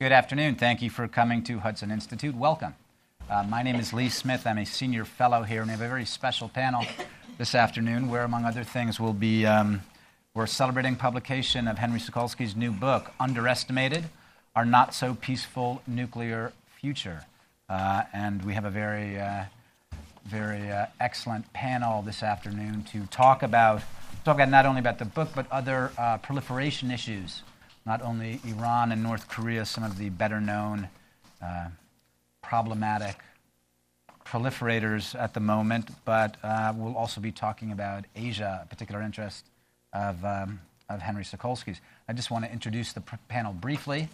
Good afternoon. Thank you for coming to Hudson Institute. Welcome. Uh, my name is Lee Smith. I'm a senior fellow here, and we have a very special panel this afternoon where, among other things, we'll be um, we're celebrating publication of Henry Sokolski's new book, Underestimated: Our Not So Peaceful Nuclear Future. Uh, and we have a very, uh, very uh, excellent panel this afternoon to talk about talk about not only about the book but other uh, proliferation issues not only Iran and North Korea, some of the better known uh, problematic proliferators at the moment, but uh, we'll also be talking about Asia, a particular interest of, um, of Henry Sokolski's. I just want to introduce the pr- panel briefly.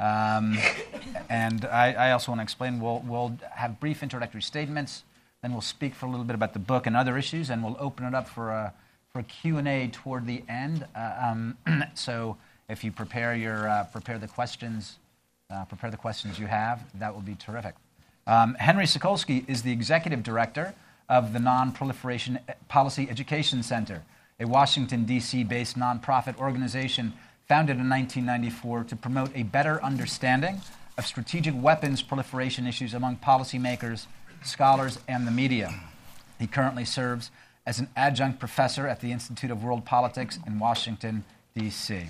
Um, and I, I, also want to explain we'll, we'll have brief introductory statements, then we'll speak for a little bit about the book and other issues, and we'll open it up for a, for a Q&A toward the end. Uh, um, so if you prepare your uh, prepare the questions, uh, prepare the questions you have, that will be terrific. Um, Henry Sokolski is the executive director of the Non-Proliferation Policy Education Center, a Washington D.C. based nonprofit organization founded in 1994 to promote a better understanding of strategic weapons proliferation issues among policymakers, scholars, and the media. He currently serves as an adjunct professor at the Institute of World Politics in Washington, D.C.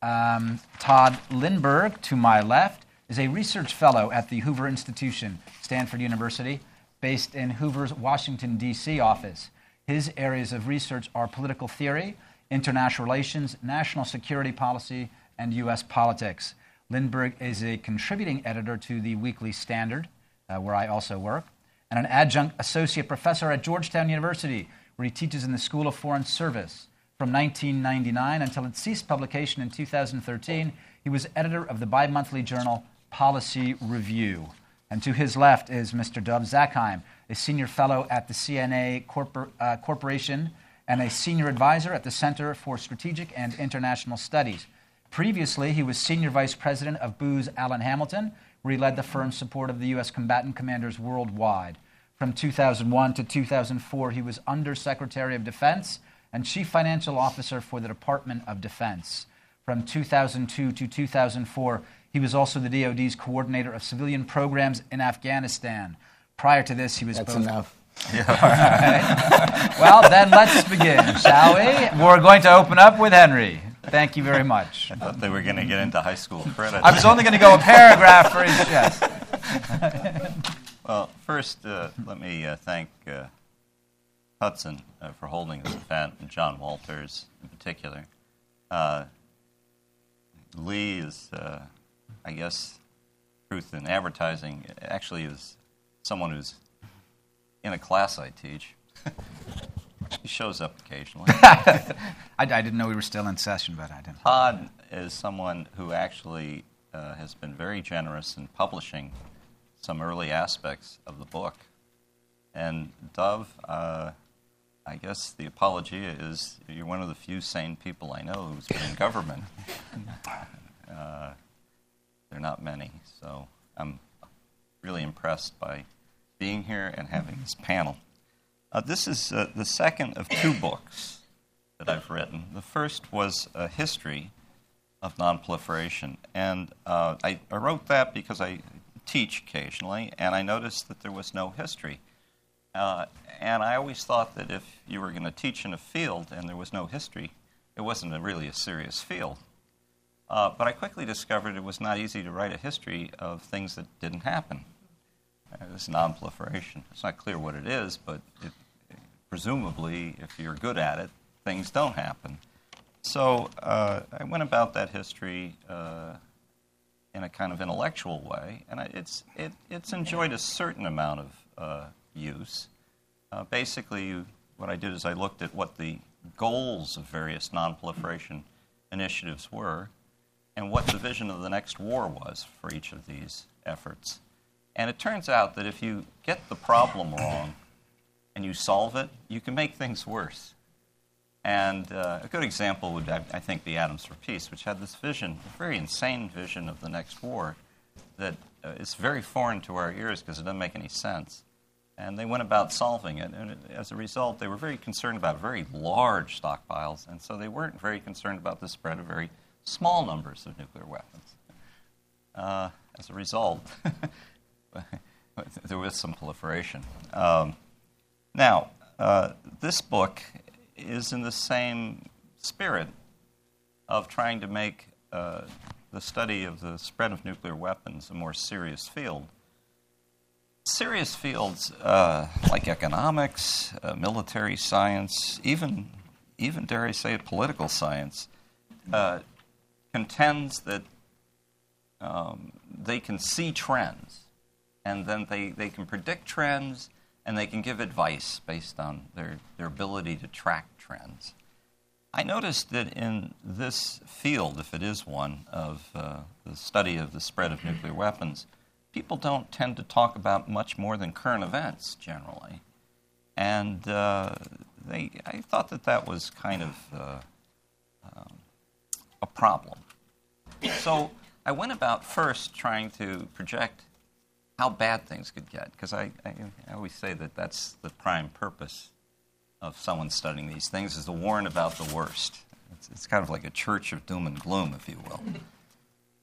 Um, Tod Lindberg, to my left, is a research fellow at the Hoover Institution, Stanford University, based in Hoover's Washington, D.C. office. His areas of research are political theory, international relations, national security policy, and U.S. politics. Lindberg is a contributing editor to the Weekly Standard, uh, where I also work, and an adjunct associate professor at Georgetown University, where he teaches in the School of Foreign Service. From 1999 until its ceased publication in 2013, he was editor of the bi monthly journal Policy Review. And to his left is Mr. Dov Zakheim, a senior fellow at the CNA Corpor- uh, Corporation and a senior advisor at the Center for Strategic and International Studies. Previously, he was senior vice president of Booz Allen Hamilton, where he led the firm's support of the U.S. combatant commanders worldwide. From 2001 to 2004, he was Undersecretary of Defense and Chief Financial Officer for the Department of Defense. From 2002 to 2004, he was also the DoD's coordinator of civilian programs in Afghanistan. Prior to this, he was That's both. enough. Yeah. well, then let's begin, shall we? We're going to open up with Henry. Thank you very much. I thought they were going to get into high school credit. I was only going to go a paragraph for each. Yes. well, first, uh, let me uh, thank uh, Hudson uh, for holding this event, and John Walters in particular. Uh, Lee is, uh, I guess, truth in advertising. Actually, is someone who's in a class I teach. he shows up occasionally. I, I, didn't know we were still in session, but I didn't. Tod is someone who actually uh, has been very generous in publishing some early aspects of the book. And Dov, uh, I guess the apology is you're one of the few sane people I know who's been in government. Uh, there are not many, so I'm really impressed by being here and having this panel. Uh, this is uh, the second of two books that I've written. The first was a history of nonproliferation, and uh, I, I wrote that because I teach occasionally, and I noticed that there was no history. Uh, and I always thought that if you were going to teach in a field and there was no history, it wasn't a really a serious field. Uh, but I quickly discovered it was not easy to write a history of things that didn't happen. Uh, this nonproliferation. It's not clear what it is, but it, presumably, if you're good at it, things don't happen. So uh, I went about that history uh, in a kind of intellectual way, and I, it's, it, it's enjoyed a certain amount of uh, use. Uh, basically, what I did is I looked at what the goals of various nonproliferation initiatives were and what the vision of the next war was for each of these efforts. And it turns out that if you get the problem wrong and you solve it, you can make things worse. And uh, a good example would, I, I think, be Atoms for Peace, which had this vision, a very insane vision of the next war that uh, is very foreign to our ears because it doesn't make any sense and they went about solving it. And as a result, they were very concerned about very large stockpiles, and so they weren't very concerned about the spread of very small numbers of nuclear weapons. uh, as a result, there was some proliferation. Um, now, uh, this book is in the same spirit of trying to make uh, the study of the spread of nuclear weapons a more serious field. Serious fields uh, like economics, uh, military science, even, even dare I say, it political science, uh, contends that um, they can see trends and then they, they can predict trends and they can give advice based on their, their ability to track trends. I noticed that in this field, if it is one, of uh, the study of the spread of nuclear weapons, people don't tend to talk about much more than current events generally. And uh, they, I thought that that was kind of uh, um, a problem. So I went about first trying to project how bad things could get, because I, I, I, always say that that's the prime purpose of someone studying these things is to warn about the worst. It's, it's kind of like a church of doom and gloom, if you will.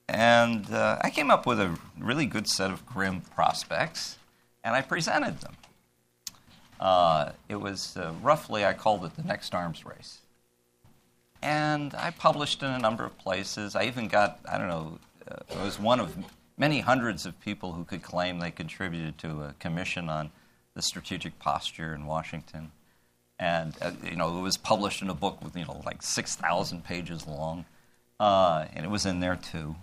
And uh, I came up with a really good set of grim prospects, and I presented them. Uh, it was uh, roughly, I called it the next arms race. And I published in a number of places. I even got, I don't know, uh, it was one of many hundreds of people who could claim they contributed to a commission on the strategic posture in Washington. And, uh, you know, it was published in a book with, you know, like 6,000 pages long. Uh, and it was in there, too.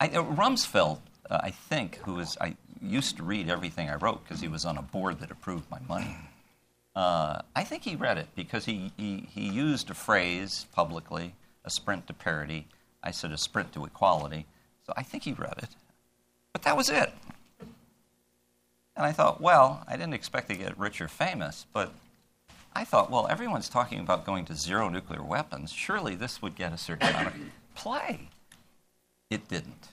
I, uh, Rumsfeld, uh, I think, who was, I used to read everything I wrote because he was on a board that approved my money. Uh, I think he read it because he, he, he used a phrase publicly, a sprint to parity. I said a sprint to equality. So I think he read it. But that was it. And I thought, well, I didn't expect to get rich or famous, but I thought, well, everyone's talking about going to zero nuclear weapons. Surely this would get a certain amount of play. It didn't.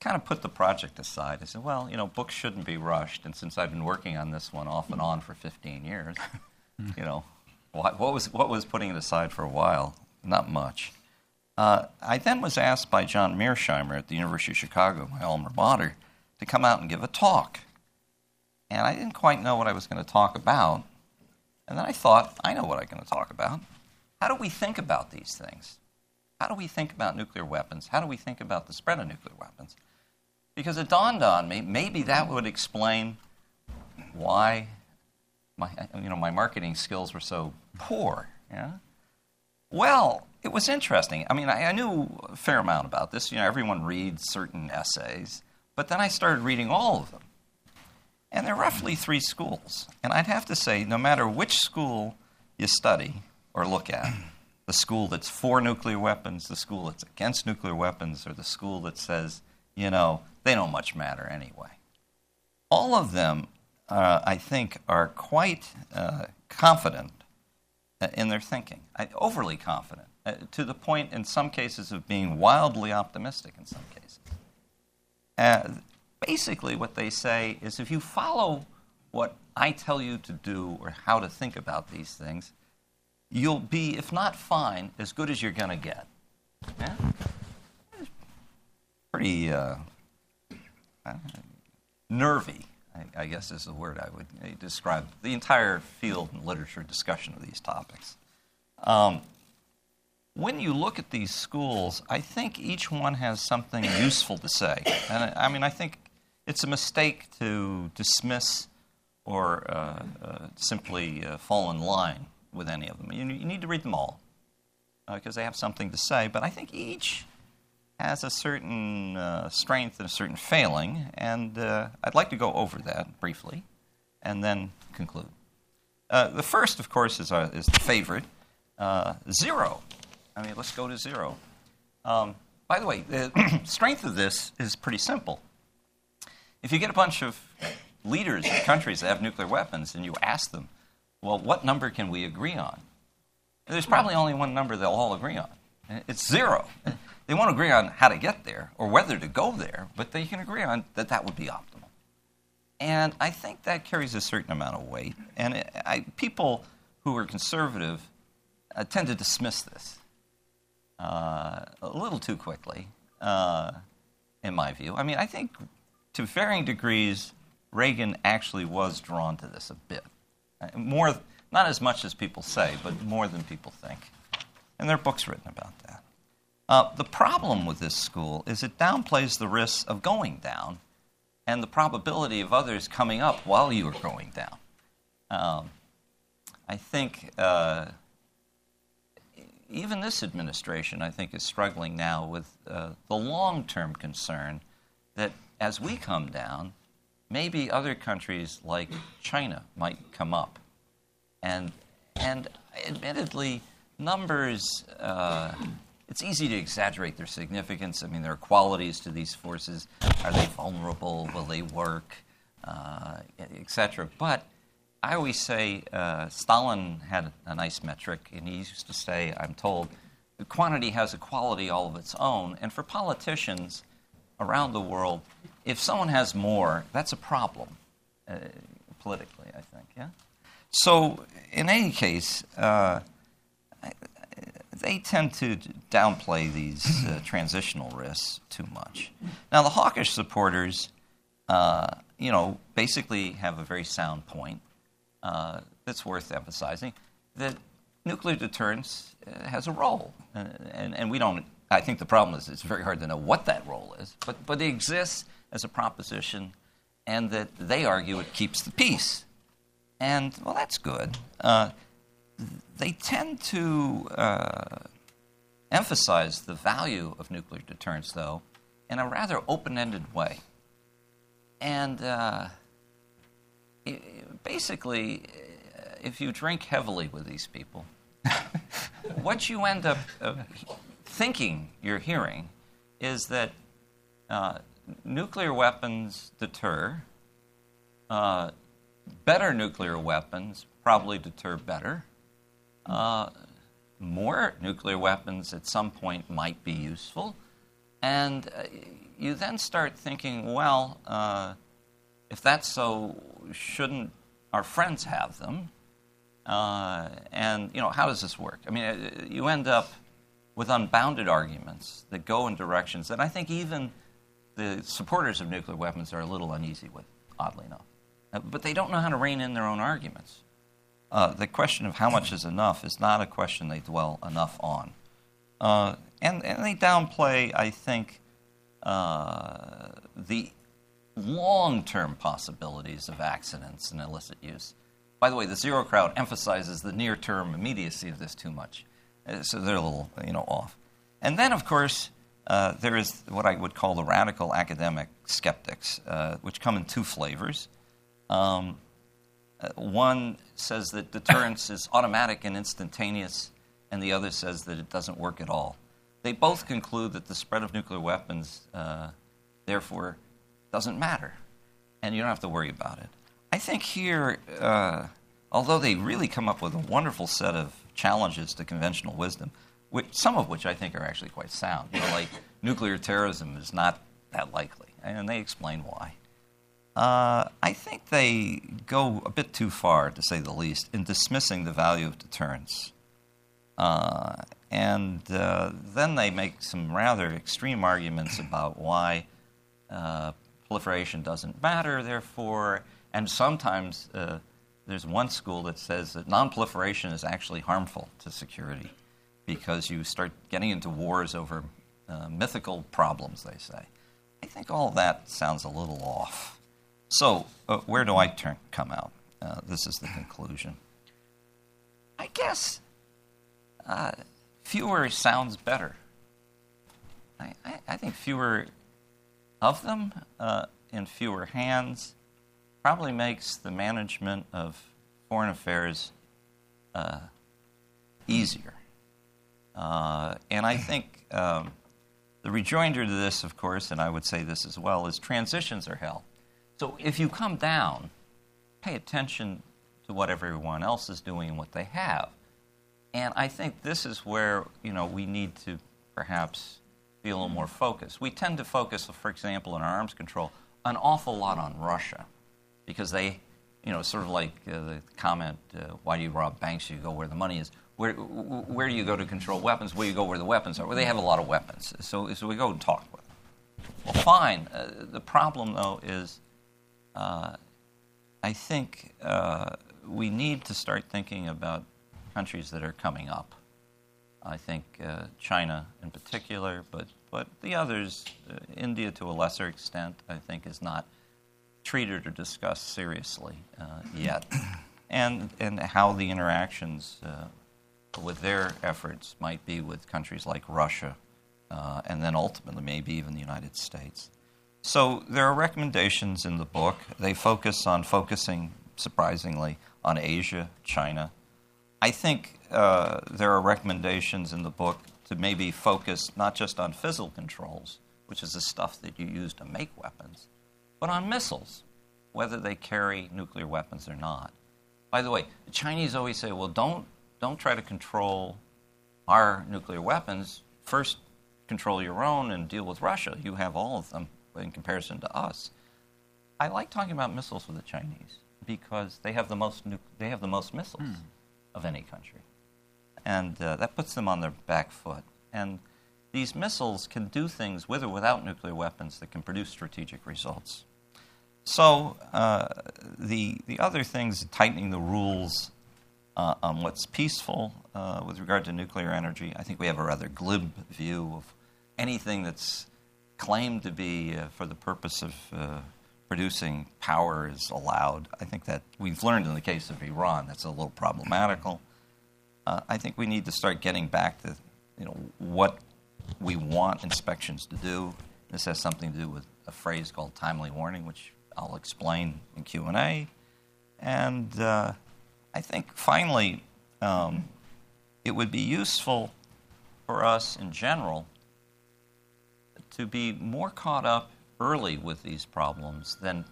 Kind of put the project aside. I said, well, you know, books shouldn't be rushed. And since I've been working on this one off and on for 15 years, you know, what, was, what was putting it aside for a while? Not much. Uh, I then was asked by John Mearsheimer at the University of Chicago, my alma mater, to come out and give a talk. And I didn't quite know what I was going to talk about. And then I thought, I know what I'm going to talk about. How do we think about these things? How do we think about nuclear weapons? How do we think about the spread of nuclear weapons? Because it dawned on me, maybe that would explain why my, you know, my marketing skills were so poor. Yeah? Well, it was interesting. I mean, I, I, knew a fair amount about this. You know, everyone reads certain essays, but then I started reading all of them. And there are roughly three schools. And I'd have to say, no matter which school you study or look at, the school that's for nuclear weapons, the school that's against nuclear weapons, or the school that says, you know, they don't much matter anyway. All of them, uh, I think, are quite uh, confident in their thinking, overly confident uh, to the point, in some cases, of being wildly optimistic in some cases. Uh, basically, what they say is if you follow what I tell you to do or how to think about these things, you'll be, if not fine, as good as you're going to get. Yeah? Pretty uh, nervy, I, I, guess is the word I would describe the entire field and literature discussion of these topics. Um, when you look at these schools, I think each one has something useful to say. And I mean, I think it's a mistake to dismiss or uh, uh, simply uh, fall in line with any of them. You, you need to read them all because uh, they have something to say. But I think each has a certain uh, strength and a certain failing, and uh, I'd like to go over that briefly and then conclude. the first, of course, is, is the favorite zero. I mean, let's go to zero. Um, by the way, the strength of this is pretty simple. If you get a bunch of leaders of countries that have nuclear weapons and you ask them, well, what number can we agree on? There's probably only one number they'll all agree on. It's zero. They won't agree on how to get there or whether to go there, but they can agree on that that would be optimal. And I think that carries a certain amount of weight. And it, I, people who are conservative uh, tend to dismiss this uh, a little too quickly. Uh, in my view. I mean, I think to varying degrees, Reagan actually was drawn to this a bit. More, not as much as people say, but more than people think. And there are books written about that. Uh, the problem with this school is it downplays the risks of going down and the probability of others coming up while you are going down. Um, I think uh, even this administration, I think, is struggling now with uh, the long term concern that as we come down, maybe other countries like China might come up. And, and admittedly, numbers, uh, it's easy to exaggerate their significance. I mean, there are qualities to these forces. Are they vulnerable? Will they work? Uh, Etc. But I always say uh, Stalin had a nice metric, and he used to say, I'm told, quantity has a quality all of its own. And for politicians around the world, if someone has more, that's a problem uh, politically, I think. Yeah. So, in any case, uh, they tend to downplay these uh, transitional risks too much. Now, the hawkish supporters, uh, you know, basically have a very sound point uh, that's worth emphasizing that nuclear deterrence uh, has a role. Uh, and, and we don't, I think the problem is it's very hard to know what that role is, but, but it exists as a proposition, and that they argue it keeps the peace. And, well, that's good. Uh, they tend to uh, emphasize the value of nuclear deterrence, though, in a rather open ended way. And uh, basically, if you drink heavily with these people, what you end up uh, thinking you're hearing is that uh, nuclear weapons deter, uh, better nuclear weapons probably deter better. Uh, more nuclear weapons at some point might be useful. And uh, you then start thinking, well, uh, if that's so, shouldn't our friends have them? Uh, and you know, how does this work? I mean, uh, you end up with unbounded arguments that go in directions that I think even the supporters of nuclear weapons are a little uneasy with, oddly enough. Uh, but they don't know how to rein in their own arguments. Uh, the question of how much is enough is not a question they dwell enough on. Uh, and, and they downplay, I think, uh, the long term possibilities of accidents and illicit use. By the way, the zero crowd emphasizes the near term immediacy of this too much. Uh, so they're a little you know, off. And then, of course, uh, there is what I would call the radical academic skeptics, uh, which come in two flavors. Um, uh, one says that deterrence is automatic and instantaneous, and the other says that it doesn't work at all. They both conclude that the spread of nuclear weapons, uh, therefore, doesn't matter, and you don't have to worry about it. I think here, uh, although they really come up with a wonderful set of challenges to conventional wisdom, which, some of which I think are actually quite sound, you know, like nuclear terrorism is not that likely, and they explain why. Uh, I think they go a bit too far, to say the least, in dismissing the value of deterrence. Uh, and uh, then they make some rather extreme arguments about why uh, proliferation doesn't matter, therefore, and sometimes uh, there's one school that says that nonproliferation is actually harmful to security because you start getting into wars over uh, mythical problems, they say. I think all that sounds a little off. So, uh, where do I turn, come out? Uh, this is the conclusion. I guess uh, fewer sounds better. I, I, I think fewer of them uh, in fewer hands probably makes the management of foreign affairs uh, easier. Uh, and I think um, the rejoinder to this, of course, and I would say this as well, is transitions are hell. So if you come down, pay attention to what everyone else is doing and what they have. And I think this is where you know we need to perhaps be a little more focused. We tend to focus, for example, in our arms control, an awful lot on Russia because they, you know, sort of like uh, the comment, uh, why do you rob banks? You go where the money is. Where, where do you go to control weapons? Where you go where the weapons are? Well, they have a lot of weapons. So, so we go and talk with them. Well, fine. Uh, the problem, though, is uh, I think uh, we need to start thinking about countries that are coming up. I think uh, China in particular, but, but the others, uh, India to a lesser extent, I think is not treated or discussed seriously uh, yet. And, and how the interactions with their efforts might be with countries like Russia, uh, and then ultimately maybe even the United States. So there are recommendations in the book. They focus on focusing, surprisingly, on Asia, China. I think uh, there are recommendations in the book to maybe focus not just on physical controls, which is the stuff that you use to make weapons, but on missiles, whether they carry nuclear weapons or not. By the way, the Chinese always say, well, don't don't try to control our nuclear weapons. First, control your own and deal with Russia. You have all of them in comparison to us. I like talking about missiles with the Chinese because they have the most nu- they have the most missiles mm. of any country, and uh, that puts them on their back foot. And these missiles can do things with or without nuclear weapons that can produce strategic results. So uh, the the other things, tightening the rules uh, on what's peaceful uh, with regard to nuclear energy. I think we have a rather glib view of anything that's claimed to be uh, for the purpose of uh, producing power is allowed. I think that we've learned in the case of Iran that's a little problematical. Uh, I think we need to start getting back to you know what we want inspections to do. This has something to do with a phrase called timely warning, which I'll explain in Q and A, and uh, I think finally, um, it would be useful for us in general to be more caught up early with these problems than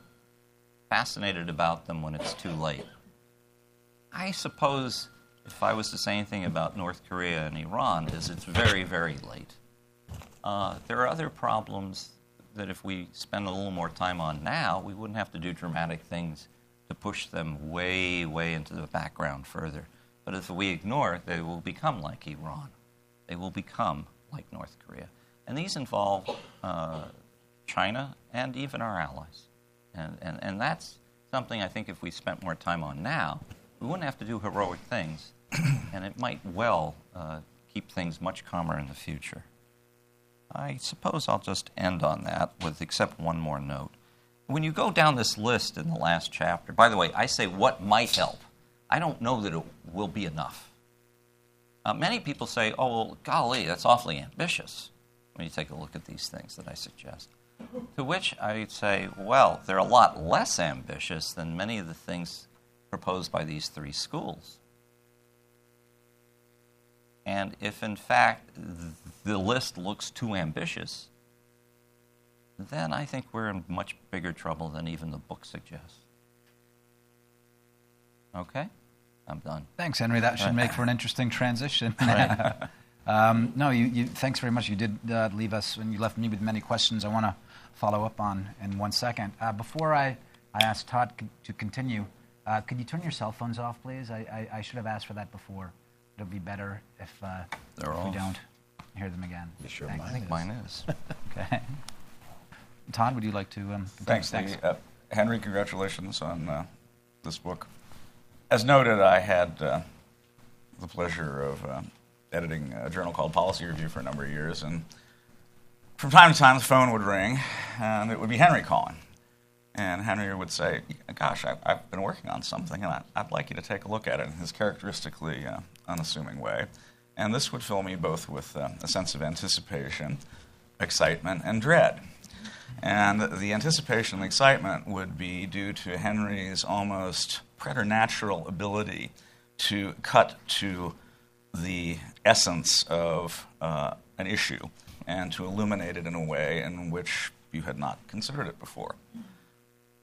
fascinated about them when it's too late. I suppose if I was to say anything about North Korea and Iran, is it's very, very late. Uh, there are other problems that if we spend a little more time on now, we wouldn't have to do dramatic things to push them way, way into the background further. But if we ignore they will become like Iran. They will become like North Korea. And these involve uh, China and even our allies. And, and, and that's something I think if we spent more time on now, we wouldn't have to do heroic things, and it might well uh, keep things much calmer in the future. I suppose I'll just end on that with except one more note when you go down this list in the last chapter, by the way, I say what might help. I don't know that it will be enough. Uh, many people say, oh, well, golly, that's awfully ambitious when you take a look at these things that I suggest. To which I say, well, they're a lot less ambitious than many of the things proposed by these three schools. And if, in fact, the list looks too ambitious, then I think we're in much bigger trouble than even the book suggests. Okay? I'm done. Thanks, Henry. That should make for an interesting transition. um, no, you, you, thanks very much. You did uh, leave us, and you left me with many questions I want to follow up on in one second. Uh, before I, I ask Tod to continue, uh, could you turn your cell phones off, please? I, I, I should have asked for that before. It'll be better if, uh, if we don't hear them again. You sure mine I think is. mine is. okay. Tod, would you like to? Um, Thanks, Thanks. Uh, Henry, congratulations on uh, this book. As noted, I had uh, the pleasure of uh, editing a journal called Policy Review for a number of years, and from time to time the phone would ring, and it would be Henry calling. And Henry would say, Gosh, I, have been working on something, and I, would like you to take a look at it in his characteristically uh, unassuming way. And this would fill me both with uh, a sense of anticipation, excitement, and dread. And the anticipation and excitement would be due to Henry's almost preternatural ability to cut to the essence of uh, an issue and to illuminate it in a way in which you had not considered it before.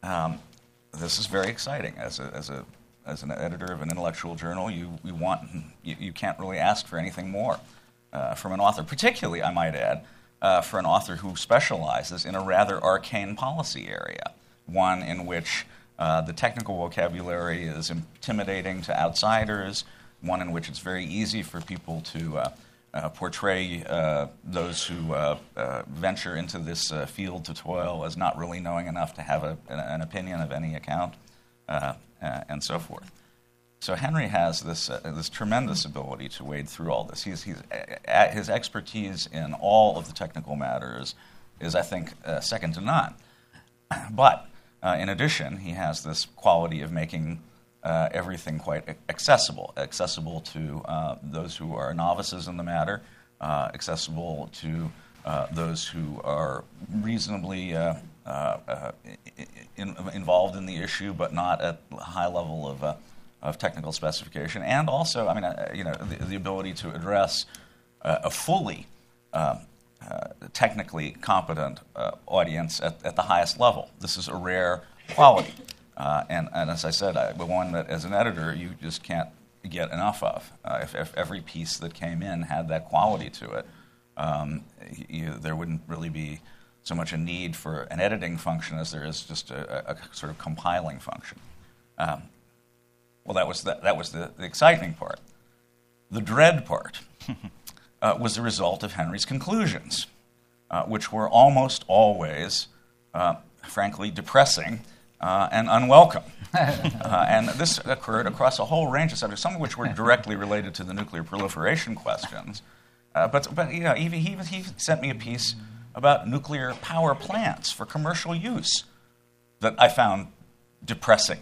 Um, this is very exciting as a, as a as an editor of an intellectual journal, you, you want you, you can't really ask for anything more uh, from an author, particularly, I might add, uh, for an author who specializes in a rather arcane policy area, one in which uh, the technical vocabulary is intimidating to outsiders, one in which it's very easy for people to uh, uh, portray uh, those who uh, venture into this field to toil as not really knowing enough to have a, an opinion of any account, and so forth. So Henry has this, this tremendous ability to wade through all this. He's, he's, his expertise in all of the technical matters is, I think, second to none. But in addition, he has this quality of making uh, everything quite accessible, accessible to uh, those who are novices in the matter, uh, accessible to uh, those who are reasonably uh, uh, in, involved in the issue, but not at a high level of, of technical specification, and also, I mean, you know, the, the, ability to address a fully technically competent audience at, at the highest level. This is a rare quality. Uh, and, and, as I said, I, one that as an editor you just can't get enough of. Uh, if, if, every piece that came in had that quality to it, um, you, there wouldn't really be so much a need for an editing function as there is just a, a, a sort of compiling function. Um, well, that was the, that was the, the exciting part. The dread part uh, was the result of Henry's conclusions, uh, which were almost always, uh, frankly, depressing uh, and unwelcome. uh, and this occurred across a whole range of subjects, some of which were directly related to the nuclear proliferation questions. Uh, but, but you know, he, he, he sent me a piece about nuclear power plants for commercial use that I found depressing.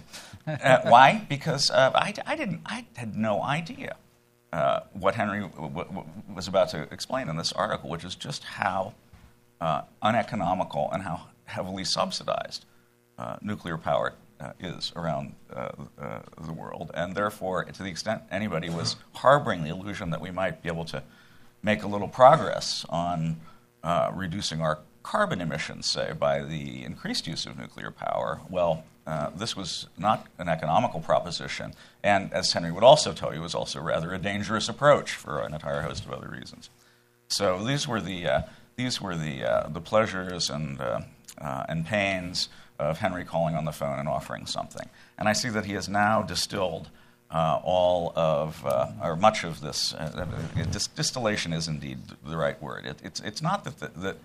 Uh, why? Because uh, I, I, didn't, I had no idea uh, what Henry w- w- was about to explain in this article, which is just how uneconomical and how heavily subsidized uh, nuclear power uh, is around uh, uh, the world. And therefore, to the extent anybody was harboring the illusion that we might be able to make a little progress on uh, reducing our carbon emissions, say, by the increased use of nuclear power, well, uh, this was not an economical proposition. And as Henry would also tell you, was also rather a dangerous approach for an entire host of other reasons. So these were the, these were the, the pleasures and, and pains of Henry calling on the phone and offering something. And I see that he has now distilled uh, all of, uh, or much of this. Uh, dis- distillation is indeed the right word. It, it's, it's not that, the, that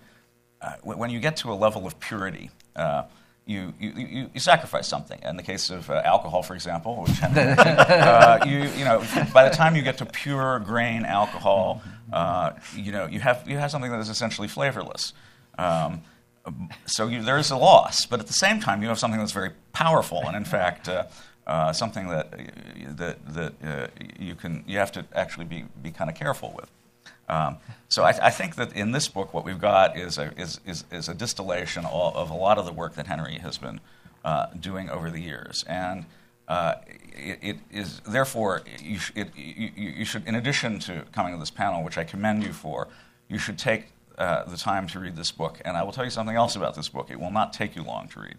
uh, when you get to a level of purity, uh, you, you, you, you, sacrifice something. In the case of uh, alcohol, for example, which Henry you, you know, by the time you get to pure grain alcohol, you know, you have, you have something that is essentially flavorless. Um, so you, there is a loss, but at the same time, you have something that's very powerful, and in fact, uh, uh, something that that that uh, you can you have to actually be be kind of careful with. Um, so I, I, think that in this book, what we've got is a, is, is, is a distillation of a lot of the work that Henry has been uh, doing over the years, and uh, it, it is therefore you, sh- it, you, you should, in addition to coming to this panel, which I commend you for, you should take uh, the time to read this book. And I will tell you something else about this book. It will not take you long to read.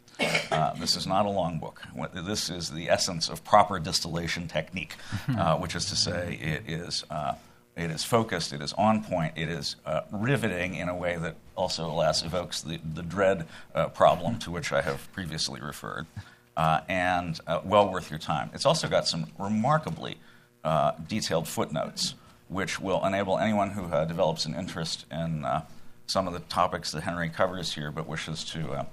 Uh, this is not a long book. This is the essence of proper distillation technique, uh, which is to say, it is, uh, it is focused, it is on point, it is uh, riveting in a way that also, alas, evokes the, the dread problem to which I have previously referred, and well worth your time. It's also got some remarkably detailed footnotes which will enable anyone who uh, develops an interest in uh, some of the topics that Henry covers here but wishes to uh,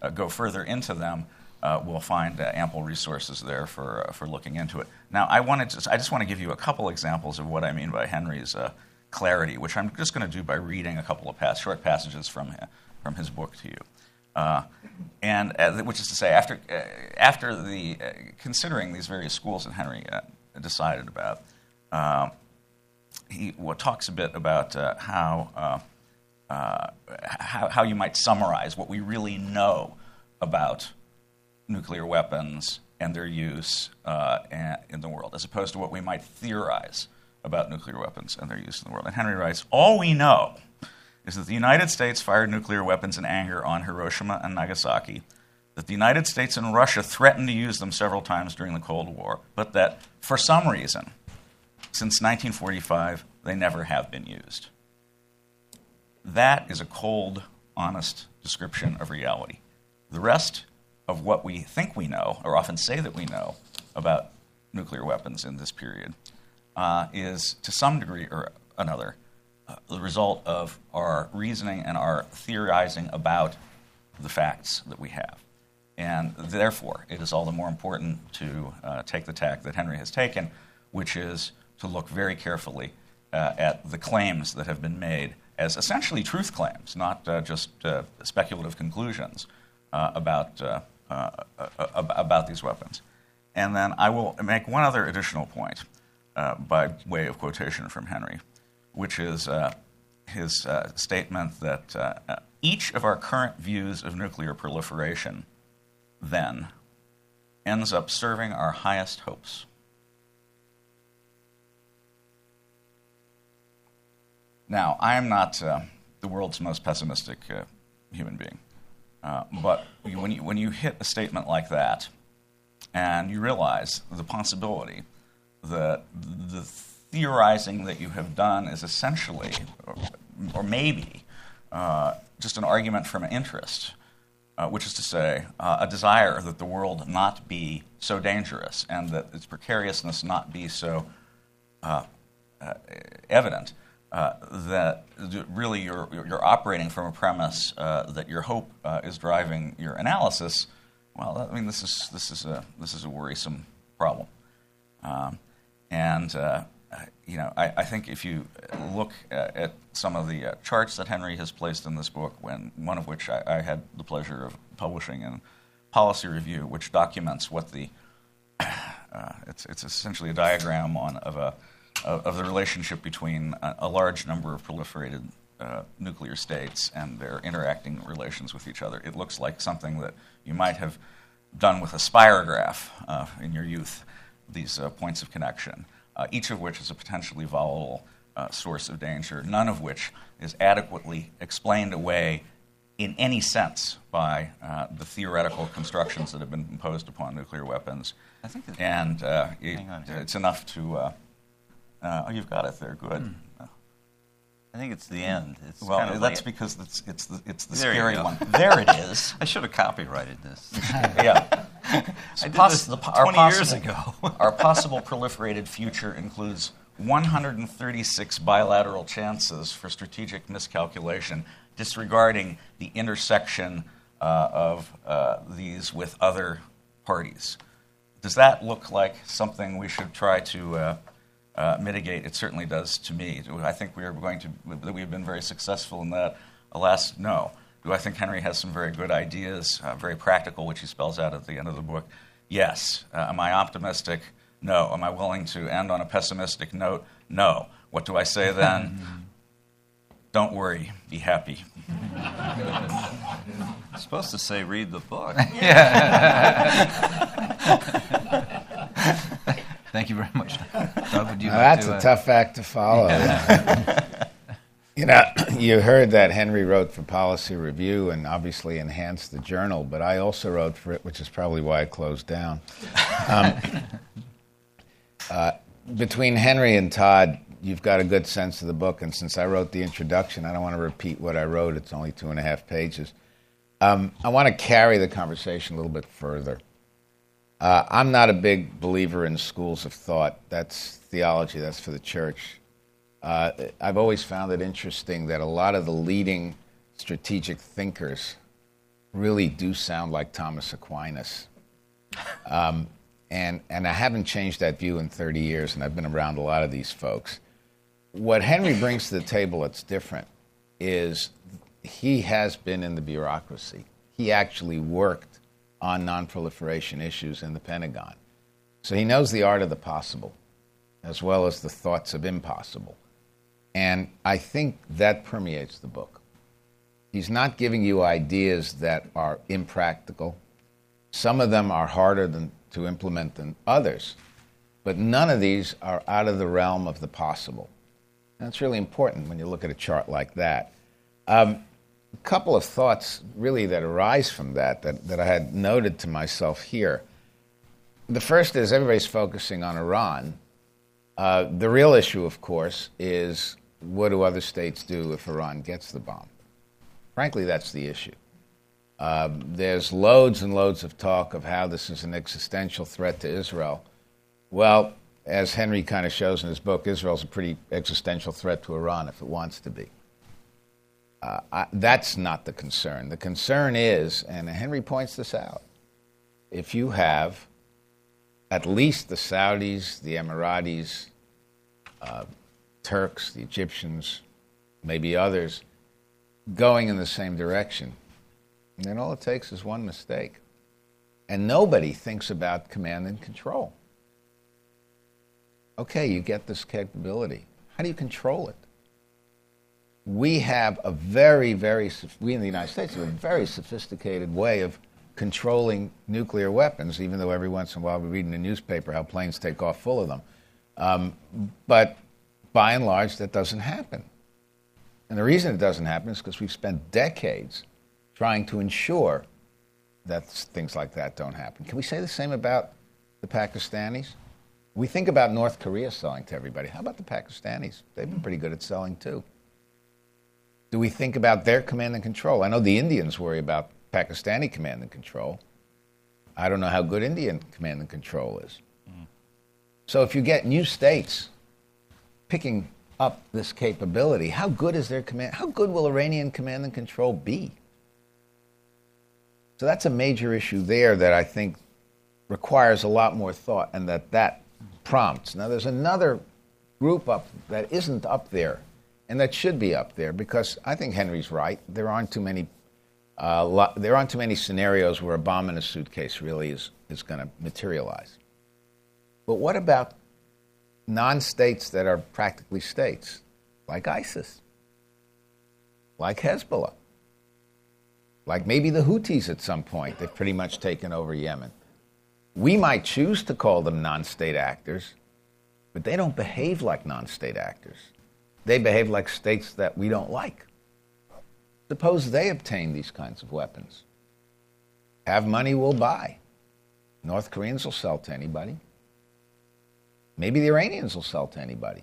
uh go further into them. Uh, will find uh, ample resources there for, for looking into it. Now, I, wanted to, I just want to give you a couple examples of what I mean by Henry's clarity, which I'm just going to do by reading a couple of short passages from, from his book to you. Uh, and uh, which is to say, after uh, after the considering these various schools that Henry decided about, he well, talks a bit about uh, how, uh, uh, how, how you might summarize what we really know about nuclear weapons and their use uh, in the world, as opposed to what we might theorize about nuclear weapons and their use in the world. And Henry writes, all we know is that the United States fired nuclear weapons in anger on Hiroshima and Nagasaki, that the United States and Russia threatened to use them several times during the Cold War, but that for some reason since 1945, they never have been used. That is a cold, honest description of reality. The rest of what we think we know, or often say that we know, about nuclear weapons in this period uh, is, to some degree or another, uh, the result of our reasoning and our theorizing about the facts that we have. And therefore, it is all the more important to uh, take the tack that Henry has taken, which is to look very carefully uh, at the claims that have been made as essentially truth claims, not uh, just uh, speculative conclusions about, Uh, uh, uh, about these weapons. And then I will make one other additional point uh, by way of quotation from Henry, which is his statement that each of our current views of nuclear proliferation then ends up serving our highest hopes. Now, I am not uh, the world's most pessimistic uh, human being, uh, but when you, when you hit a statement like that and you realize the possibility that the theorizing that you have done is essentially, or, or maybe, uh, just an argument from interest, uh, which is to say, uh, a desire that the world not be so dangerous and that its precariousness not be so uh, uh evident, uh, that really you're, you're operating from a premise uh, that your hope uh, is driving your analysis, well, I mean, this is, this is, a, this is a worrisome problem. Um, and, uh, you know, I, I, think if you look at some of the uh, charts that Henry has placed in this book, when, one of which I, I had the pleasure of publishing in Policy Review, which documents what the, it's, it's essentially a diagram on, of a of, of the relationship between a, a, large number of proliferated uh, nuclear states and their interacting relations with each other. It looks like something that you might have done with a spirograph uh, in your youth, these uh, points of connection, uh, each of which is a potentially volatile uh, source of danger, none of which is adequately explained away in any sense by uh, the theoretical constructions that have been imposed upon nuclear weapons. I think and it, it's enough to uh, oh, you've got it there. Good. Mm. I think it's the end. It's well, kind of that's like, because it's, it's the, it's the there scary one. There it is. I should have copyrighted this. yeah. I did this the, 20 our years ago. our possible proliferated future includes 136 bilateral chances for strategic miscalculation, disregarding the intersection uh, of uh, these with other parties. Does that look like something we should try to uh, uh, mitigate. It certainly does to me. I think we are going to that we've been very successful in that. Alas, no. Do I think Henry has some very good ideas, uh, very practical, which he spells out at the end of the book? Yes. Uh, am I optimistic? No. Am I willing to end on a pessimistic note? No. What do I say then? Don't worry, be happy. I'm supposed to say read the book. Thank you very much. Dov, would you now that's to, a uh, tough act to follow. you know, you heard that Henry wrote for Policy Review and obviously enhanced the journal, but I also wrote for it, which is probably why it closed down. Um, uh, between Henry and Tod, you've got a good sense of the book, and since I wrote the introduction, I don't want to repeat what I wrote. It's only two and a half pages. Um, I want to carry the conversation a little bit further. Uh, I'm not a big believer in schools of thought. That's theology, that's for the church. Uh, I've always found it interesting that a lot of the leading strategic thinkers really do sound like Thomas Aquinas. Um, and, and I haven't changed that view in 30 years, and I've been around a lot of these folks. What Henry brings to the table that's different is he has been in the bureaucracy. He actually worked on nonproliferation issues in the Pentagon. So he knows the art of the possible as well as the thoughts of impossible. And I think that permeates the book. He's not giving you ideas that are impractical. Some of them are harder than, to implement than others, but none of these are out of the realm of the possible. That's really important when you look at a chart like that. Um, a couple of thoughts really that arise from that, that that I had noted to myself here. The first is everybody's focusing on Iran. Uh, the real issue, of course, is what do other states do if Iran gets the bomb? Frankly, that's the issue. Uh, there's loads and loads of talk of how this is an existential threat to Israel. Well, as Henry kind of shows in his book, Israel's a pretty existential threat to Iran if it wants to be. Uh, I, that's not the concern. The concern is, and Henry points this out, if you have at least the Saudis, the Emiratis, uh, Turks, the Egyptians, maybe others, going in the same direction, then all it takes is one mistake. And nobody thinks about command and control. Okay, you get this capability. How do you control it? We have a very, very, we in the United States have a very sophisticated way of controlling nuclear weapons, even though every once in a while we read in the newspaper how planes take off full of them. Um, but by and large, that doesn't happen. And the reason it doesn't happen is because we've spent decades trying to ensure that things like that don't happen. Can we say the same about the Pakistanis? We think about North Korea selling to everybody. How about the Pakistanis? They've been pretty good at selling too. Do we think about their command and control? I know the Indians worry about Pakistani command and control. I don't know how good Indian command and control is. Mm. So if you get new states picking up this capability, how good is their command? How good will Iranian command and control be? So that's a major issue there that I think requires a lot more thought and that that prompts. Now there's another group up that isn't up there and that should be up there because I think Henry's right. There aren't too many uh, lo- there aren't too many scenarios where a bomb in a suitcase really is, is going to materialize. But what about non states that are practically states, like ISIS, like Hezbollah, like maybe the Houthis at some point? They've pretty much taken over Yemen. We might choose to call them non state actors, but they don't behave like non state actors. They behave like states that we don't like. Suppose they obtain these kinds of weapons. Have money, we'll buy. North Koreans will sell to anybody. Maybe the Iranians will sell to anybody.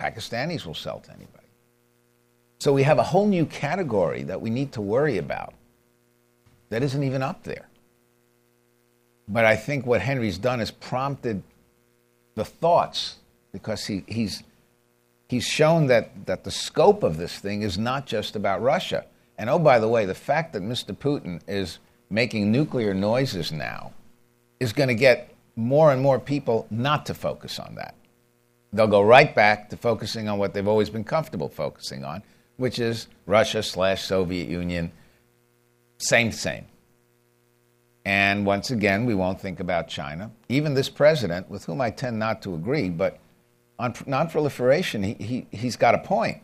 Pakistanis will sell to anybody. So we have a whole new category that we need to worry about that isn't even up there. But I think what Henry's done is prompted the thoughts because he, he's, he's shown that, that the scope of this thing is not just about Russia. And oh, by the way, the fact that Mr. Putin is making nuclear noises now is going to get more and more people not to focus on that. They'll go right back to focusing on what they've always been comfortable focusing on, which is Russia slash Soviet Union. Same, same. And once again, we won't think about China. Even this president, with whom I tend not to agree, but on nonproliferation, he, he, he's got a point.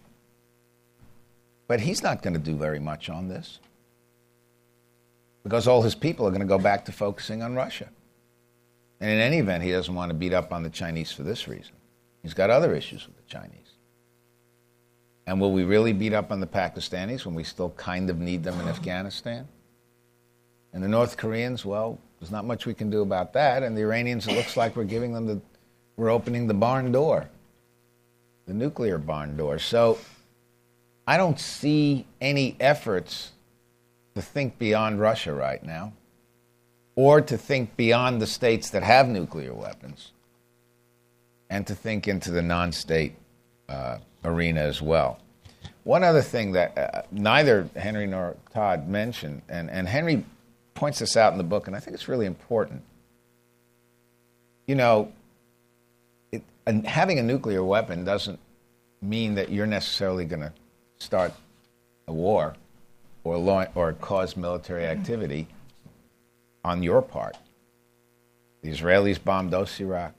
But he's not going to do very much on this because all his people are going to go back to focusing on Russia. And in any event, he doesn't want to beat up on the Chinese for this reason. He's got other issues with the Chinese. And will we really beat up on the Pakistanis when we still kind of need them in Afghanistan? And the North Koreans, well, there's not much we can do about that. And the Iranians, it looks like we're giving them the, we're opening the barn door, the nuclear barn door. So I don't see any efforts to think beyond Russia right now or to think beyond the states that have nuclear weapons and to think into the non state uh, arena as well. One other thing that uh, neither Henry nor Tod mentioned, and, and Henry points this out in the book, and I think it's really important. You know, it, having a nuclear weapon doesn't mean that you're necessarily going to start a war or, law, or cause military mm-hmm. activity on your part. The Israelis bombed Iraq.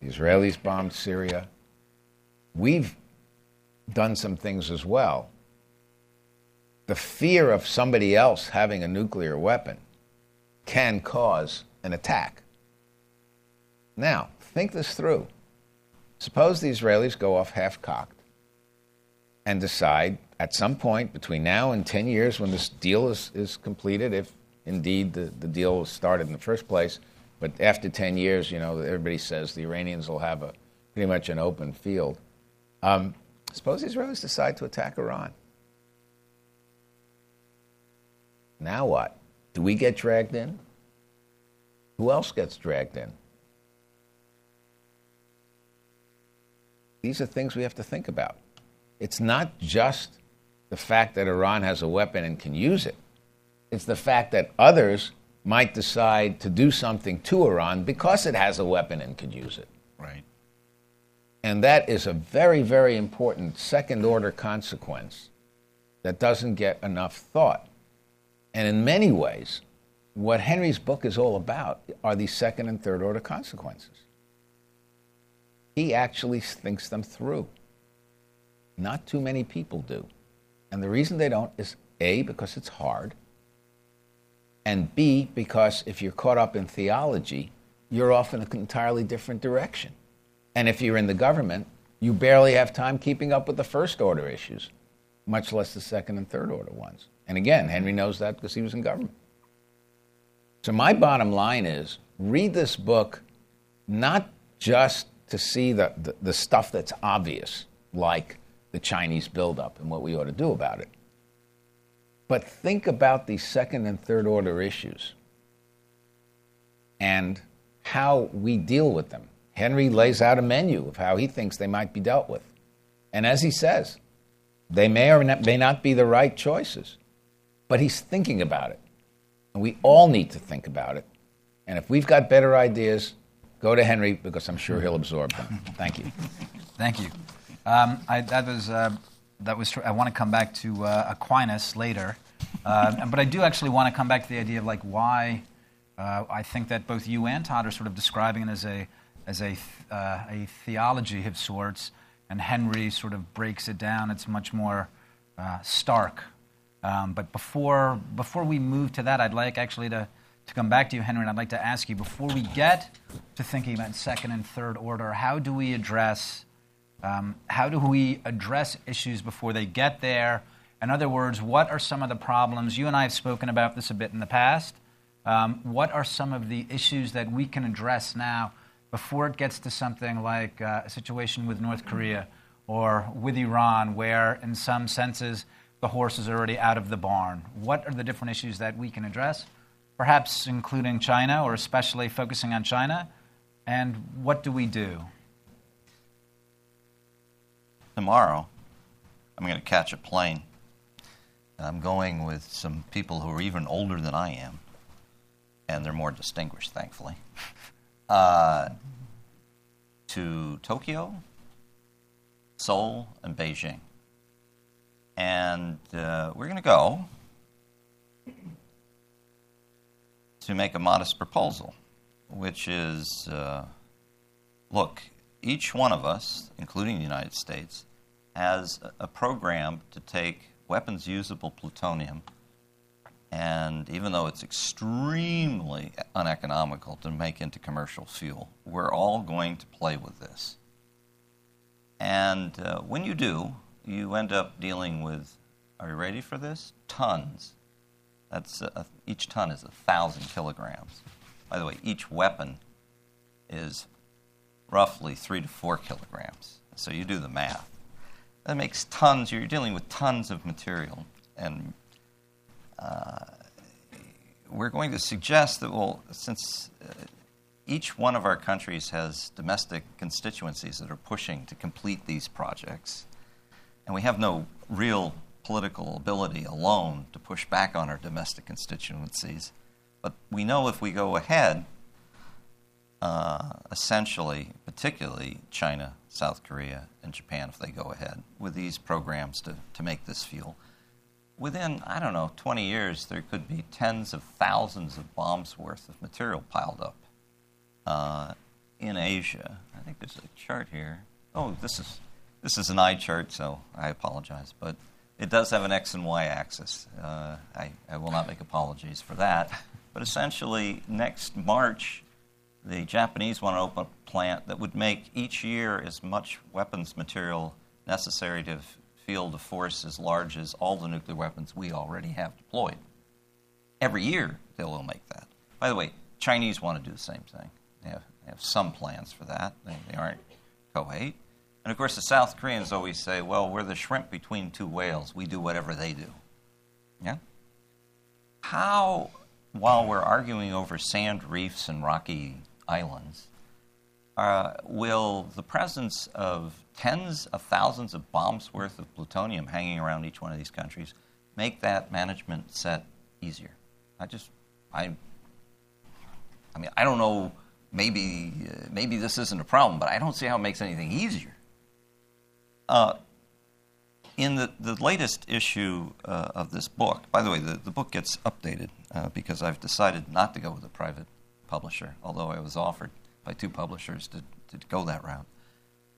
The Israelis bombed Syria. We've done some things as well. The fear of somebody else having a nuclear weapon can cause an attack. Now, think this through. Suppose the Israelis go off half cocked and decide at some point between now and 10 years when this deal is, is completed, if indeed the, the deal was started in the first place, but after 10 years, you know, everybody says the Iranians will have a pretty much an open field. Um, suppose the Israelis decide to attack Iran. Now what? Do we get dragged in? Who else gets dragged in? These are things we have to think about. It's not just the fact that Iran has a weapon and can use it, it's the fact that others might decide to do something to Iran because it has a weapon and could use it. Right. And that is a very, very important second order consequence that doesn't get enough thought. And in many ways, what Henry's book is all about are these second and third order consequences. He actually thinks them through. Not too many people do. And the reason they don't is A, because it's hard, and B, because if you're caught up in theology, you're off in an entirely different direction. And if you're in the government, you barely have time keeping up with the first order issues, much less the second and third order ones. And again, Henry knows that because he was in government. So, my bottom line is read this book not just to see the, the, the stuff that's obvious, like the Chinese buildup and what we ought to do about it, but think about these second and third order issues and how we deal with them. Henry lays out a menu of how he thinks they might be dealt with. And as he says, they may or may not be the right choices, but he's thinking about it. And we all need to think about it. And if we've got better ideas, go to Henry because I'm sure he'll absorb them. Thank you. Thank you. Um, I, that was uh, that was. Tr- I want to come back to uh, Aquinas later, uh, but I do actually want to come back to the idea of like why uh, I think that both you and Tod are sort of describing it as a as a uh, a theology of sorts, and Henry sort of breaks it down. It's much more uh, stark. Um, but before before we move to that, I'd like actually to to come back to you, Henry, and I'd like to ask you before we get to thinking about second and third order, how do we address um, how do we address issues before they get there? In other words, what are some of the problems? You and I have spoken about this a bit in the past. Um, what are some of the issues that we can address now before it gets to something like uh, a situation with North Korea or with Iran, where in some senses the horse is already out of the barn? What are the different issues that we can address? Perhaps including China or especially focusing on China? And what do we do? tomorrow, I'm going to catch a plane. I'm going with some people who are even older than I am, and they're more distinguished, thankfully, uh, to Tokyo, Seoul, and Beijing. And uh, we're going to go to make a modest proposal, which is uh, look, each one of us, including the United States, has a program to take weapons usable plutonium, and even though it's extremely uneconomical to make into commercial fuel, we're all going to play with this. And uh, when you do, you end up dealing with, are you ready for this? Tons. That's a, each ton is a thousand kilograms. By the way, each weapon is roughly three to four kilograms. So you do the math. That makes tons, you're dealing with tons of material. And uh, we're going to suggest that, well, since uh, each one of our countries has domestic constituencies that are pushing to complete these projects, and we have no real political ability alone to push back on our domestic constituencies. But we know if we go ahead, uh, essentially, particularly China, South Korea, and Japan, if they go ahead with these programs to, to make this fuel. Within, I don't know, 20 years, there could be tens of thousands of bombs worth of material piled up uh, in Asia. I think there's a chart here. Oh, this is, this is an eye chart, so I apologize. But it does have an X and Y axis. Uh, I, I will not make apologies for that. But essentially, next March, the Japanese want to open a plant that would make each year as much weapons material necessary to field a force as large as all the nuclear weapons we already have deployed. Every year they will make that. By the way, Chinese want to do the same thing. They have, they have some plans for that. They, they aren't Kuwait. And of course, the South Koreans always say, well, we're the shrimp between two whales. We do whatever they do. Yeah? How, while we're arguing over sand reefs and rocky islands, uh, will the presence of tens of thousands of bombs worth of plutonium hanging around each one of these countries make that management set easier? I just, I, I mean, I don't know. Maybe, uh, maybe this isn't a problem, but I don't see how it makes anything easier. Uh, in the, the latest issue uh, of this book, by the way, the, the book gets updated uh, because I've decided not to go with a private publisher, although I was offered by two publishers to, to go that route.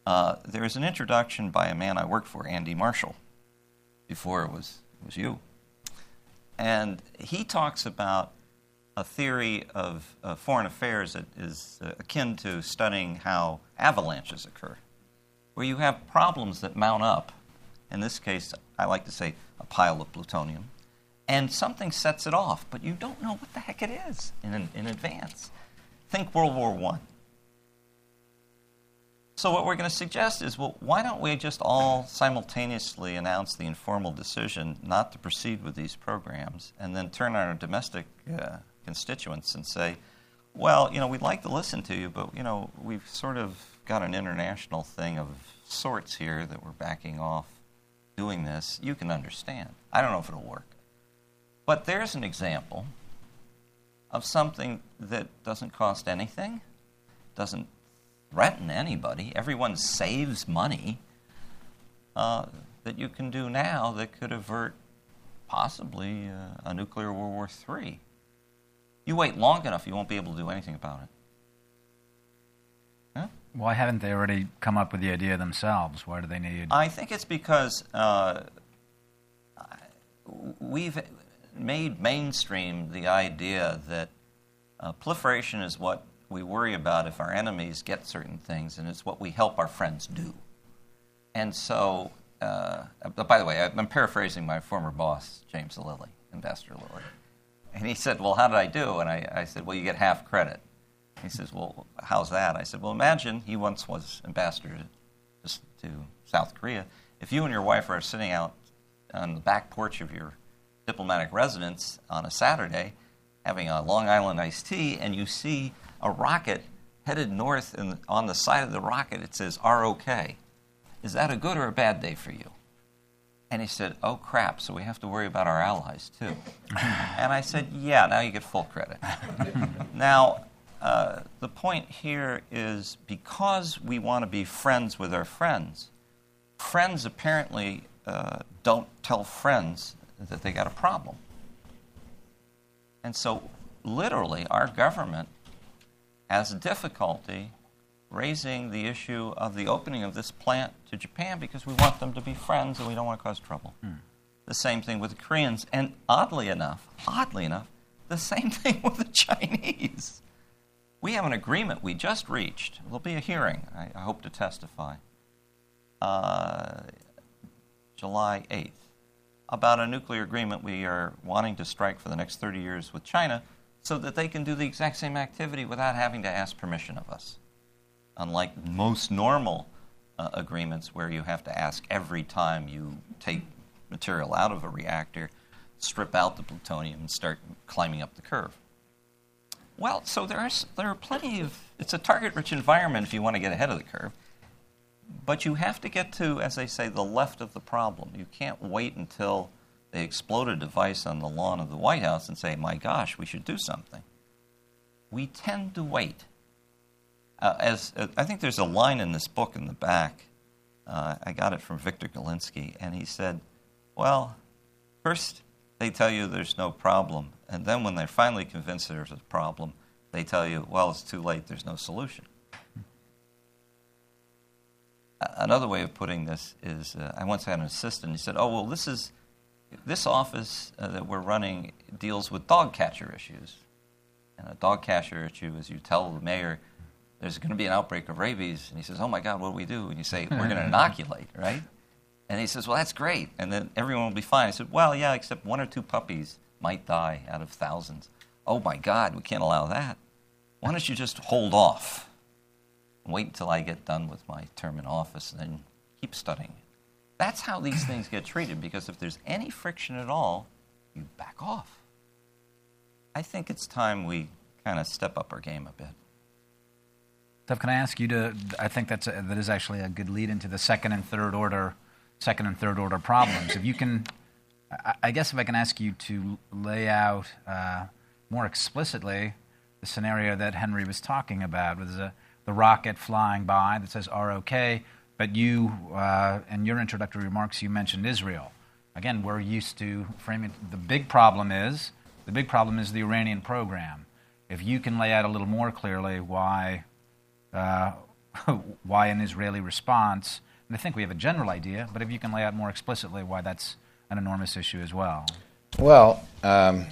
Uh, there is an introduction by a man I worked for, Andy Marshall, before it was, it was you. And he talks about a theory of foreign affairs that is uh, akin to studying how avalanches occur, where you have problems that mount up in this case, I like to say a pile of plutonium, and something sets it off, but you don't know what the heck it is in, in advance. Think World War I. So, what we're going to suggest is well, why don't we just all simultaneously announce the informal decision not to proceed with these programs and then turn on our domestic uh, constituents and say, well, you know, we'd like to listen to you, but, you know, we've sort of got an international thing of sorts here that we're backing off doing this, you can understand. I don't know if it'll work. But there's an example of something that doesn't cost anything, doesn't threaten anybody, everyone saves money uh, that you can do now that could avert possibly uh, a nuclear World War III. You wait long enough, you won't be able to do anything about it. Why haven't they already come up with the idea themselves? Why do they need? I think it's because uh, we've made mainstream the idea that uh, proliferation is what we worry about if our enemies get certain things, and it's what we help our friends do. And so, uh, by the way, I'm paraphrasing my former boss, James Lilley, Ambassador Lilley. And he said, Well, how did I do? And I, I said, Well, you get half credit. He says, Well, how's that? I said, Well, imagine he once was ambassador to, to South Korea. If you and your wife are sitting out on the back porch of your diplomatic residence on a Saturday having a Long Island iced tea, and you see a rocket headed north, and on the side of the rocket it says ROK. Is that a good or a bad day for you? And he said, Oh crap, so we have to worry about our allies too. and I said, Yeah, now you get full credit. now, uh, the point here is because we want to be friends with our friends, friends apparently uh, don't tell friends that they got a problem. And so, literally, our government has difficulty raising the issue of the opening of this plant to Japan because we want them to be friends and we don't want to cause trouble. Hmm. The same thing with the Koreans. And oddly enough, oddly enough, the same thing with the Chinese. We have an agreement we just reached. There'll be a hearing. I, I hope to testify. Uh, July 8th about a nuclear agreement we are wanting to strike for the next 30 years with China so that they can do the exact same activity without having to ask permission of us. Unlike most normal uh, agreements where you have to ask every time you take material out of a reactor, strip out the plutonium, and start climbing up the curve. Well, so there are, there are plenty of, it's a target rich environment if you want to get ahead of the curve. But you have to get to, as they say, the left of the problem. You can't wait until they explode a device on the lawn of the White House and say, my gosh, we should do something. We tend to wait. Uh, as uh, I think there's a line in this book in the back. Uh, I got it from Victor Gilinsky, and he said, Well, first they tell you there's no problem, and then when they're finally convinced there's a problem, they tell you, well, it's too late, there's no solution. Another way of putting this is uh, I once had an assistant, he said, oh, well, this is, this office uh, that we're running deals with dog catcher issues. And a dog catcher issue is you tell the mayor there's going to be an outbreak of rabies, and he says, oh my God, what do we do? And you say, we're going to inoculate, right? And he says, well, that's great. And then everyone will be fine. I said, well, yeah, except one or two puppies might die out of thousands. Oh my God, we can't allow that. Why don't you just hold off wait until I get done with my term in office and then keep studying That's how these things get treated because if there's any friction at all, you back off. I think it's time we kind of step up our game a bit. Can I ask you to? I think that's a, that is actually a good lead into the second and third order, second and third order problems. if you can, I, I guess if I can ask you to lay out uh, more explicitly the scenario that Henry was talking about, with the, the rocket flying by that says ROK, but you, uh, in your introductory remarks, you mentioned Israel. Again, we're used to framing. The big problem is the big problem is the Iranian program. If you can lay out a little more clearly why uh, why an Israeli response, and I think we have a general idea, but if you can lay out more explicitly why that's an enormous issue as well. Well, um,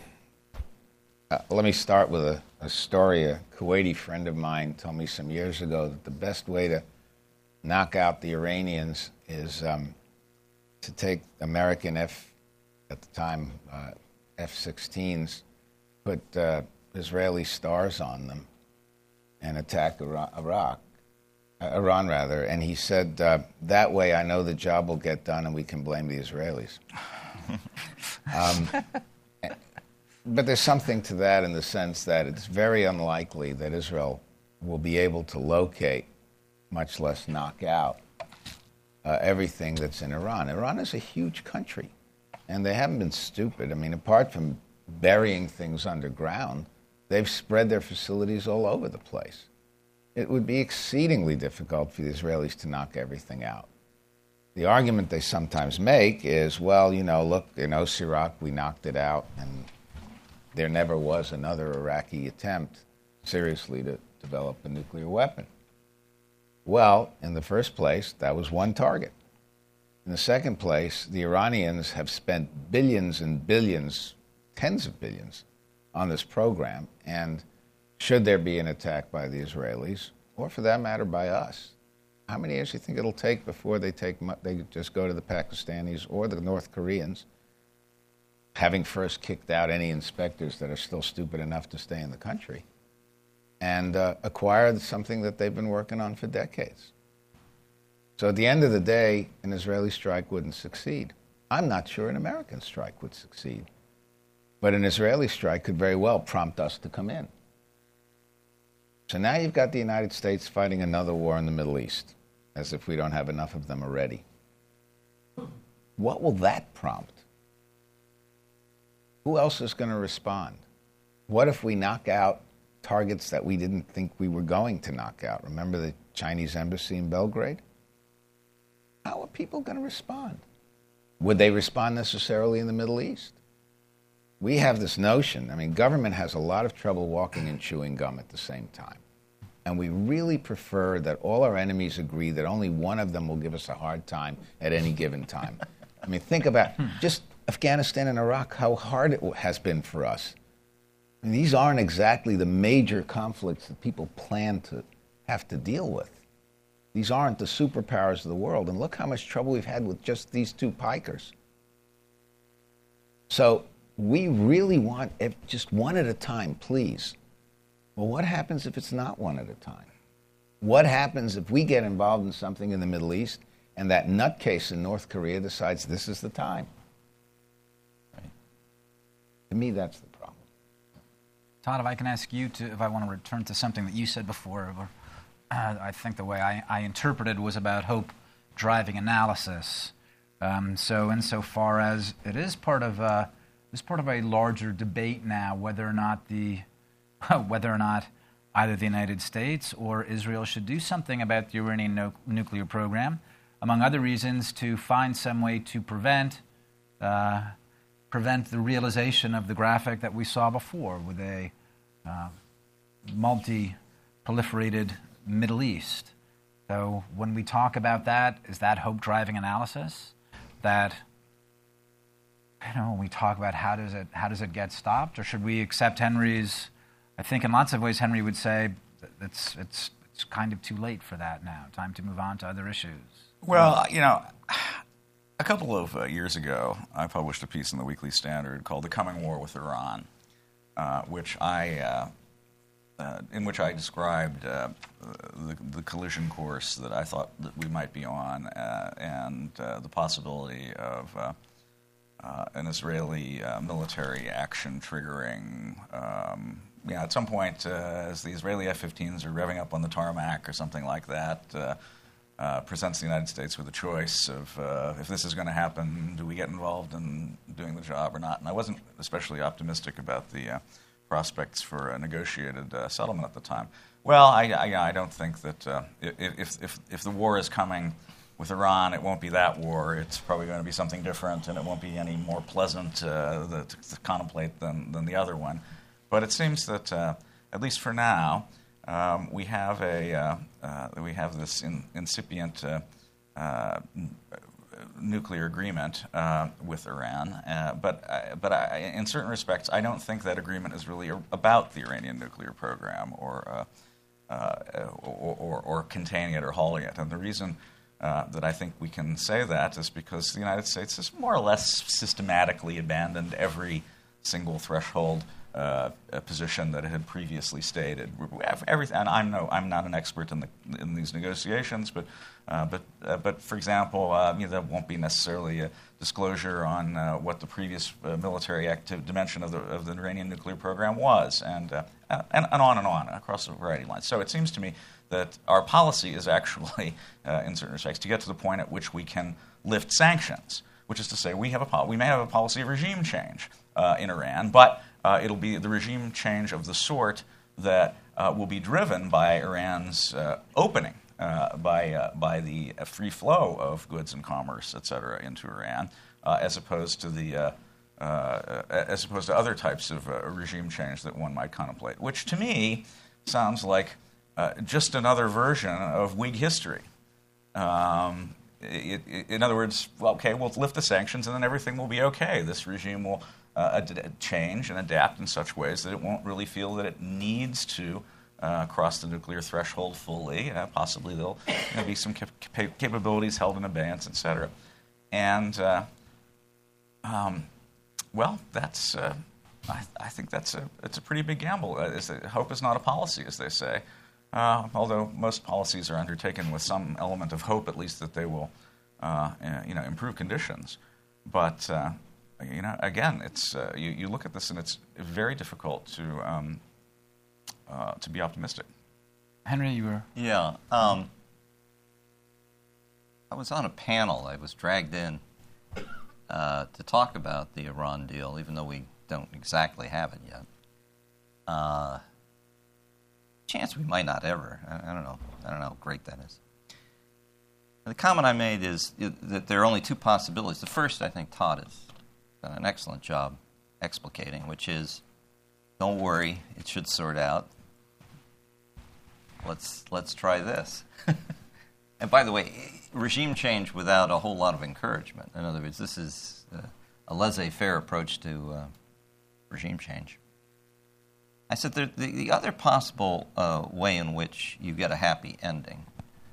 uh, let me start with a, a, story. A Kuwaiti friend of mine told me some years ago that the best way to knock out the Iranians is um, to take American F, at the time, uh, F 16s, put uh, Israeli stars on them, and attack Iraq, uh, Iran rather. And he said, uh, that way I know the job will get done and we can blame the Israelis. um, but there's something to that in the sense that it's very unlikely that Israel will be able to locate, much less knock out, uh, everything that's in Iran. Iran is a huge country, and they haven't been stupid. I mean, apart from burying things underground, They've spread their facilities all over the place. It would be exceedingly difficult for the Israelis to knock everything out. The argument they sometimes make is, well, you know, look, in Osirak, we knocked it out, and there never was another Iraqi attempt seriously to develop a nuclear weapon. Well, in the first place, that was one target. In the second place, the Iranians have spent billions and billions, tens of billions, on this program. And should there be an attack by the Israelis, or for that matter by us, how many years do you think it'll take before they take they just go to the Pakistanis or the North Koreans, having first kicked out any inspectors that are still stupid enough to stay in the country, and uh, acquire something that they've been working on for decades? So at the end of the day, an Israeli strike wouldn't succeed. I'm not sure an American strike would succeed. But an Israeli strike could very well prompt us to come in. So now you've got the United States fighting another war in the Middle East, as if we don't have enough of them already. What will that prompt? Who else is going to respond? What if we knock out targets that we didn't think we were going to knock out? Remember the Chinese embassy in Belgrade? How are people going to respond? Would they respond necessarily in the Middle East? We have this notion. I mean, government has a lot of trouble walking and chewing gum at the same time. And we really prefer that all our enemies agree that only one of them will give us a hard time at any given time. I mean, think about just Afghanistan and Iraq, how hard it has been for us. I mean, these aren't exactly the major conflicts that people plan to have to deal with. These aren't the superpowers of the world. And look how much trouble we've had with just these two pikers. So we really want just one at a time, please. Well, what happens if it's not one at a time? What happens if we get involved in something in the Middle East and that nutcase in North Korea decides this is the time? Right. To me, that's the problem. Tod, if I can ask you to, if I want to return to something that you said before, uh, I think the way I, I, interpreted was about hope driving analysis. Um, so, insofar as it is part of uh, is part of a larger debate now whether or not the whether or not either the United States or Israel should do something about the Iranian no- nuclear program, among other reasons, to find some way to prevent uh, prevent the realization of the graphic that we saw before with a uh, multi-proliferated Middle East. So when we talk about that, is that hope driving analysis? That you know, when we talk about how does it how does it get stopped, or should we accept Henry's? I think in lots of ways Henry would say it's it's it's kind of too late for that now. Time to move on to other issues. Well, you know, a couple of uh, years ago, I published a piece in the Weekly Standard called "The Coming War with Iran," uh, which I. Uh, uh in which I described uh, the, the, collision course that I thought that we might be on, uh, and the possibility of an Israeli uh, military action triggering. Um, yeah, at some point, uh, as the Israeli F-15s are revving up on the tarmac or something like that, uh, uh, presents the United States with a choice of uh, if this is going to happen, do we get involved in doing the job or not? And I wasn't especially optimistic about the prospects for a negotiated settlement at the time. Well, I, I, I don't think that if, if, if the war is coming with Iran, it won't be that war. It's probably going to be something different, and it won't be any more pleasant uh, to, to, contemplate than, than the other one. But it seems that, uh, at least for now, um, we have a uh, uh we have this in, incipient uh, uh, nuclear agreement with Iran. but but I, in certain respects, I don't think that agreement is really about the Iranian nuclear program or, or, or, or containing it or halting it. And the reason uh, that I think we can say that is because the United States has more or less systematically abandoned every single threshold uh, position that it had previously stated. And I'm no, I'm not an expert in the in these negotiations, but uh, but uh, but for example, uh, you know, there won't be necessarily a disclosure on what the previous military active dimension of the of the Iranian nuclear program was, and, and and on and on across a variety of lines. So it seems to me that our policy is actually, in certain respects, to get to the point at which we can lift sanctions, which is to say, we have a we may have a policy of regime change in Iran, but uh, it'll be the regime change of the sort that uh, will be driven by Iran's uh, opening, uh, by, uh, by the free flow of goods and commerce, et cetera, into Iran, uh, as opposed to the as opposed to other types of regime change that one might contemplate, which to me sounds like just another version of Whig history. Um, it, it, in other words, well, okay, we'll lift the sanctions and then everything will be okay. This regime will uh, change and adapt in such ways that it won't really feel that it needs to uh, cross the nuclear threshold fully. Uh, possibly there'll you know, be some cap- capabilities held in abeyance, et cetera. And, uh, um, well, that's, uh, I, I, think that's a, it's a pretty big gamble. Uh, hope is not a policy, as they say. Although most policies are undertaken with some element of hope, at least that they will you know, improve conditions. But you know, again, it's uh, you, you look at this and it's very difficult to um, uh, to be optimistic. Henry, you were yeah. Um, I was on a panel. I was dragged in uh, to talk about the Iran deal, even though we don't exactly have it yet. Chance we might not ever. I, I don't know. I don't know how great that is. The comment I made is that there are only two possibilities. The first, I think, Tod has done an excellent job explicating, which is don't worry, it should sort out. Let's, let's try this. and by the way, regime change without a whole lot of encouragement. In other words, this is a laissez faire approach to uh, regime change. I said the, the other possible uh, way in which you get a happy ending,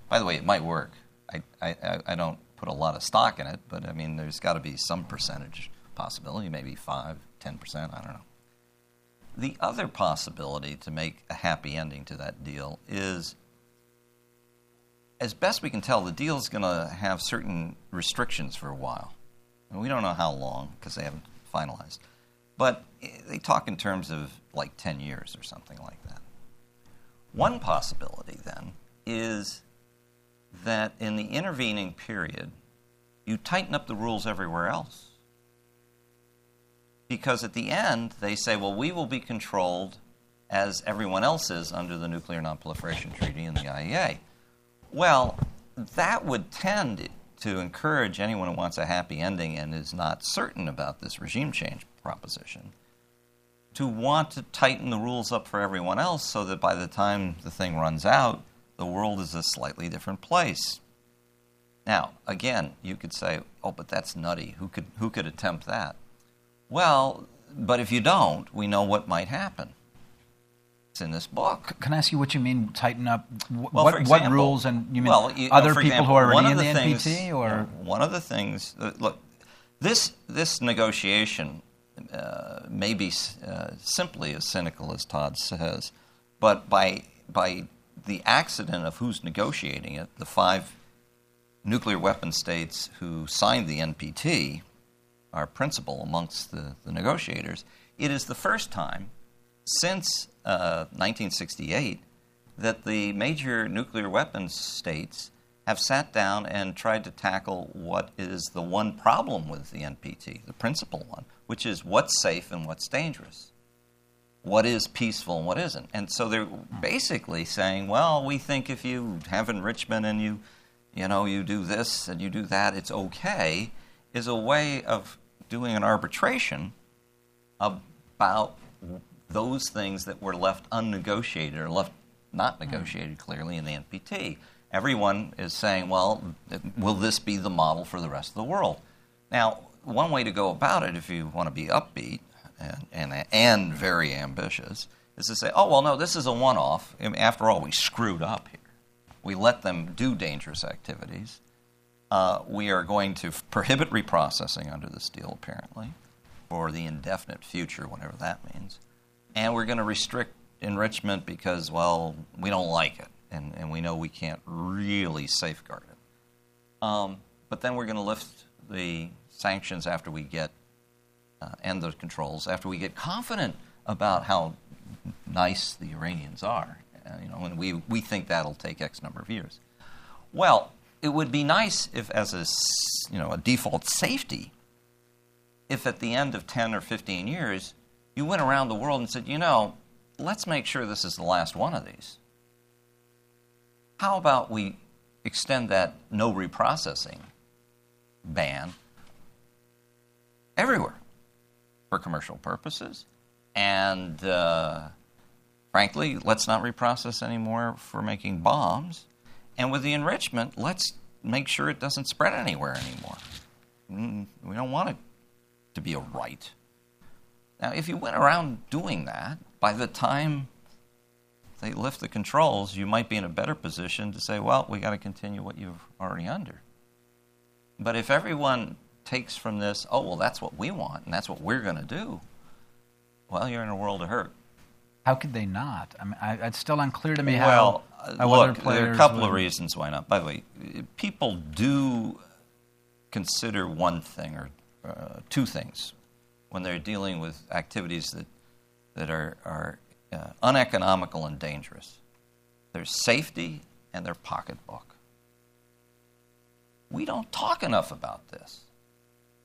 by the way, it might work. I, I, I don't put a lot of stock in it, but I mean, there's got to be some percentage possibility, maybe 5, 10%, I don't know. The other possibility to make a happy ending to that deal is, as best we can tell, the deal is going to have certain restrictions for a while. And we don't know how long because they haven't finalized. But eh, they talk in terms of like 10 years or something like that. One possibility then is that in the intervening period, you tighten up the rules everywhere else because at the end they say, well, we will be controlled as everyone else is under the Nuclear Nonproliferation Treaty and the IAEA. Well, that would tend to encourage anyone who wants a happy ending and is not certain about this regime change proposition to want to tighten the rules up for everyone else so that by the time the thing runs out, the world is a slightly different place. Now, again, you could say, oh, but that's nutty. Who could, who could attempt that? Well, but if you don't, we know what might happen. It's in this book. Can I ask you what you mean tighten up? well, what, example, what rules and you mean well, you, other no, people example, who are already in the, the NPT things, or one of the things uh, look this this negotiation uh, may uh, simply as cynical as Tod says, but by by the accident of who's negotiating it, the five nuclear weapon states who signed the NPT our principal amongst the, the negotiators. It is the first time since uh, 1968 that the major nuclear weapons states have sat down and tried to tackle what is the one problem with the NPT, the principal one, which is what's safe and what's dangerous. What is peaceful and what isn't. And so they're basically saying, well, we think if you have enrichment and you, you know, you do this and you do that, it's okay, is a way of doing an arbitration about those things that were left unnegotiated or left not hmm. negotiated clearly in the NPT. Everyone is saying, well, will this be the model for the rest of the world? Now, one way to go about it, if you want to be upbeat and, and, and very ambitious, is to say, oh, well, no, this is a one off. After all, we screwed up here. We let them do dangerous activities. Uh, we are going to prohibit reprocessing under this deal, apparently, for the indefinite future, whatever that means. And we're going to restrict enrichment because, well, we don't like it, and, and we know we can't really safeguard it. Um, but then we're going to lift the sanctions after we get, uh, and the controls, after we get confident about how nice the Iranians are. Uh, you know, and we, we think that'll take X number of years. Well, it would be nice if, as a, you know, a default safety, if at the end of 10 or 15 years, you went around the world and said, you know, let's make sure this is the last one of these. How about we extend that no reprocessing ban everywhere for commercial purposes? And uh, frankly, let's not reprocess anymore for making bombs. And with the enrichment, let's make sure it doesn't spread anywhere anymore. We don't want it to be a right. Now, if you went around doing that, by the time they lift the controls, you might be in a better position to say, well, we got to continue what you've already under. But if everyone takes from this, oh, well, that's what we want and that's what we're going to do, well, you're in a world of hurt. How could they not? I mean, I, it's still unclear to me well, how. how look, there are a couple would... of reasons why not. By the way, people do consider one thing or uh, two things when they're dealing with activities that that are, are uh, uneconomical and dangerous. There's safety and their pocketbook. We don't talk enough about this.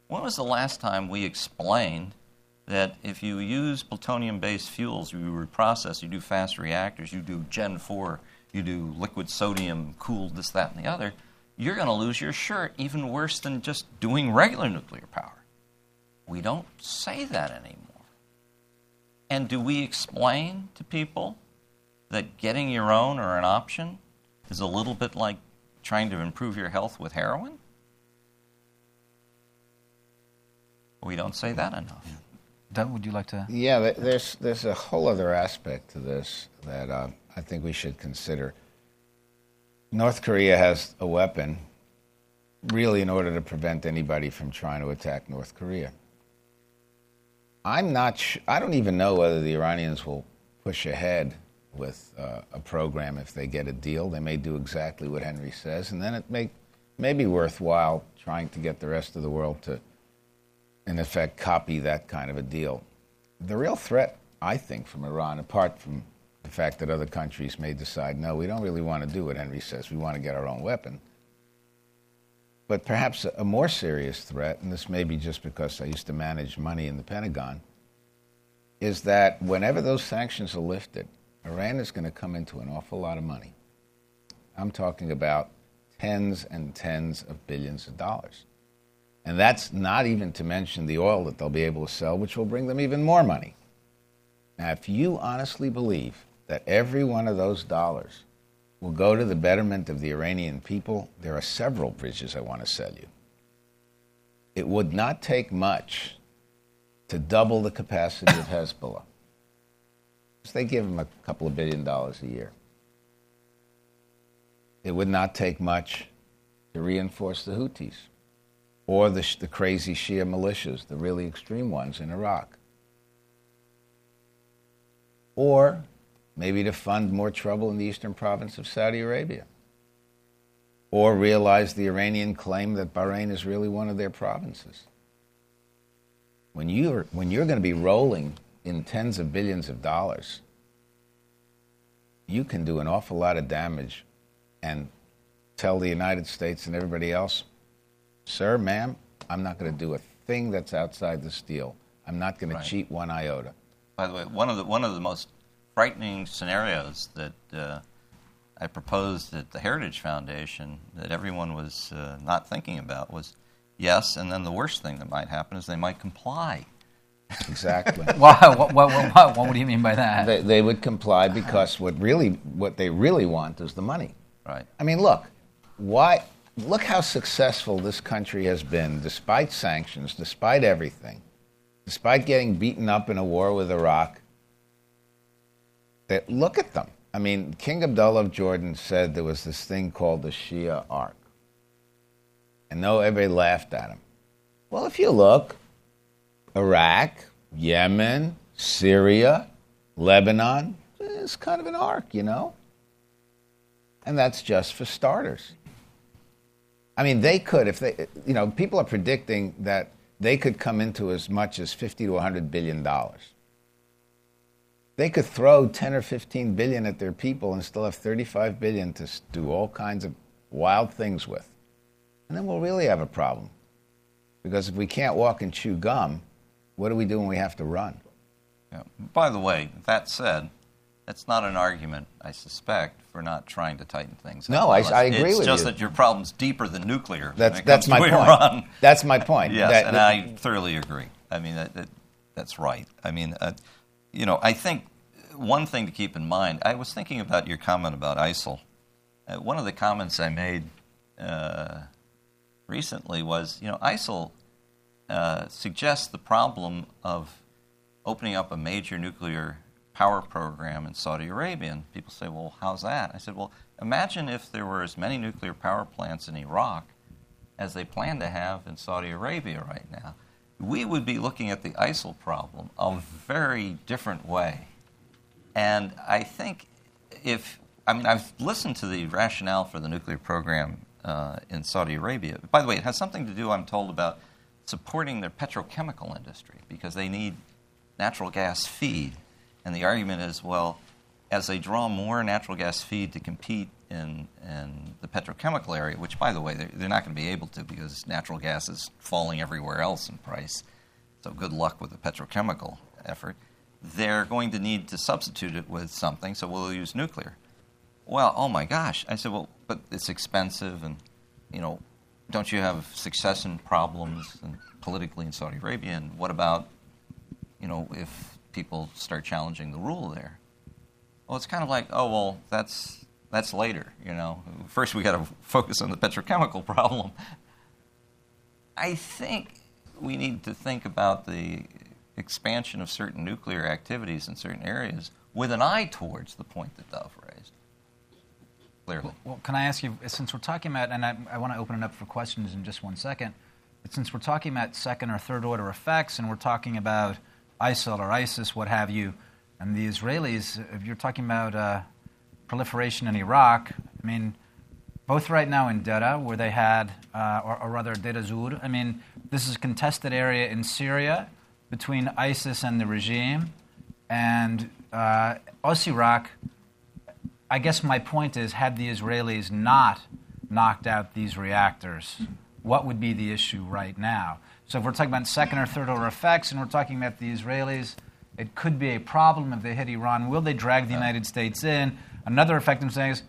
When was the last time we explained that if you use plutonium based fuels, you reprocess, you do fast reactors, you do Gen 4, you do liquid sodium cooled, this, that, and the other, you're going to lose your shirt even worse than just doing regular nuclear power. We don't say that anymore. And do we explain to people that getting your own or an option is a little bit like trying to improve your health with heroin? We don't say that enough. Dov, would you like to? Yeah, there's there's a whole other aspect to this that uh, I think we should consider. North Korea has a weapon, really, in order to prevent anybody from trying to attack North Korea. I'm not. Sh- I don't even know whether the Iranians will push ahead with uh, a program if they get a deal. They may do exactly what Henry says, and then it may may be worthwhile trying to get the rest of the world to, in effect, copy that kind of a deal. The real threat, I think, from Iran, apart from the fact that other countries may decide, no, we don't really want to do what Henry says. We want to get our own weapon. But perhaps a more serious threat, and this may be just because I used to manage money in the Pentagon, is that whenever those sanctions are lifted, Iran is going to come into an awful lot of money. I'm talking about tens and tens of billions of dollars. And that's not even to mention the oil that they'll be able to sell, which will bring them even more money. Now, if you honestly believe that every one of those dollars will go to the betterment of the Iranian people, there are several bridges I want to sell you. It would not take much to double the capacity of Hezbollah. They give them a couple of billion dollars a year. It would not take much to reinforce the Houthis or the, the crazy Shia militias, the really extreme ones in Iraq. Or maybe to fund more trouble in the eastern province of Saudi Arabia. Or realize the Iranian claim that Bahrain is really one of their provinces. when you're when you're going to be rolling in tens of billions of dollars, you can do an awful lot of damage and tell the United States and everybody else, sir, ma'am, I'm not going to do a thing that's outside this deal. I'm not going Right. to cheat one iota. By the way, one of the one of the most frightening scenarios that uh, I proposed at the Heritage Foundation that everyone was uh, not thinking about was yes, and then the worst thing that might happen is they might comply. Exactly. Wow, what, what, what, what, what do you mean by that? they, they would comply because what really what they really want is the money. Right. I mean, look, why? Look how successful this country has been, despite sanctions, despite everything, despite getting beaten up in a war with Iraq. Look at them. I mean, King Abdullah of Jordan said there was this thing called the Shia arc, and no, everybody laughed at him. Well, if you look, Iraq, Yemen, Syria, Lebanon, it's kind of an arc, you know? And that's just for starters. I mean, they could, if they, you know, people are predicting that they could come into as much as 50 to 100 billion dollars. They could throw 10 or 15 billion at their people and still have 35 billion to do all kinds of wild things with. And then we'll really have a problem. Because if we can't walk and chew gum, what do we do when we have to run? Yeah. By the way, that said, that's not an argument, I suspect, for not trying to tighten things. No, up. I- It's- I agree it's with just that your problem's deeper than nuclear. That's that's my point. Iran. That's my point. Yes, That- and that- I thoroughly agree. I mean, that, that, that's right. I mean, uh, you know, I think one thing to keep in mind. I was thinking about your comment about ISIL. Uh, one of the comments I made uh, recently was, you know, ISIL uh, suggests the problem of opening up a major nuclear power program in Saudi Arabia. And people say, well, how's that? I said, well, imagine if there were as many nuclear power plants in Iraq as they plan to have in Saudi Arabia right now. We would be looking at the ISIL problem a very different way. And I think if, I mean, I've listened to the rationale for the nuclear program uh, in Saudi Arabia. By the way, it has something to do, I'm told, about supporting their petrochemical industry because they need natural gas feed. And the argument is, well, as they draw more natural gas feed to compete in, in the petrochemical area, which, by the way, they're, they're not going to be able to because natural gas is falling everywhere else in price. So good luck with the petrochemical effort. They're going to need to substitute it with something, so we'll use nuclear. Well, oh my gosh. I said, well, but it's expensive, and, you know, don't you have succession problems and politically in Saudi Arabia? And what about, you know, if people start challenging the rule there? Well, it's kind of like, oh, well, that's, that's later, you know. First, we got to focus on the petrochemical problem. I think we need to think about the expansion of certain nuclear activities in certain areas with an eye towards the point that Dov raised. Clearly. Well, can I ask you, since we're talking about, and I, I want to open it up for questions in just one second, but since we're talking about second or third order effects and we're talking about ISIL or ISIS, what have you, and the Israelis, if you're talking about uh, proliferation in Iraq, I mean, both right now in Dera, where they had, uh, or, or rather Deir Zur, I mean, this is a contested area in Syria between ISIS and the regime, and uh, us Iraq. I guess my point is, had the Israelis not knocked out these reactors, what would be the issue right now? So if we're talking about second or third order effects, and we're talking about the Israelis, it could be a problem if they hit Iran. Will they drag the United States in? Another effect I'm saying is,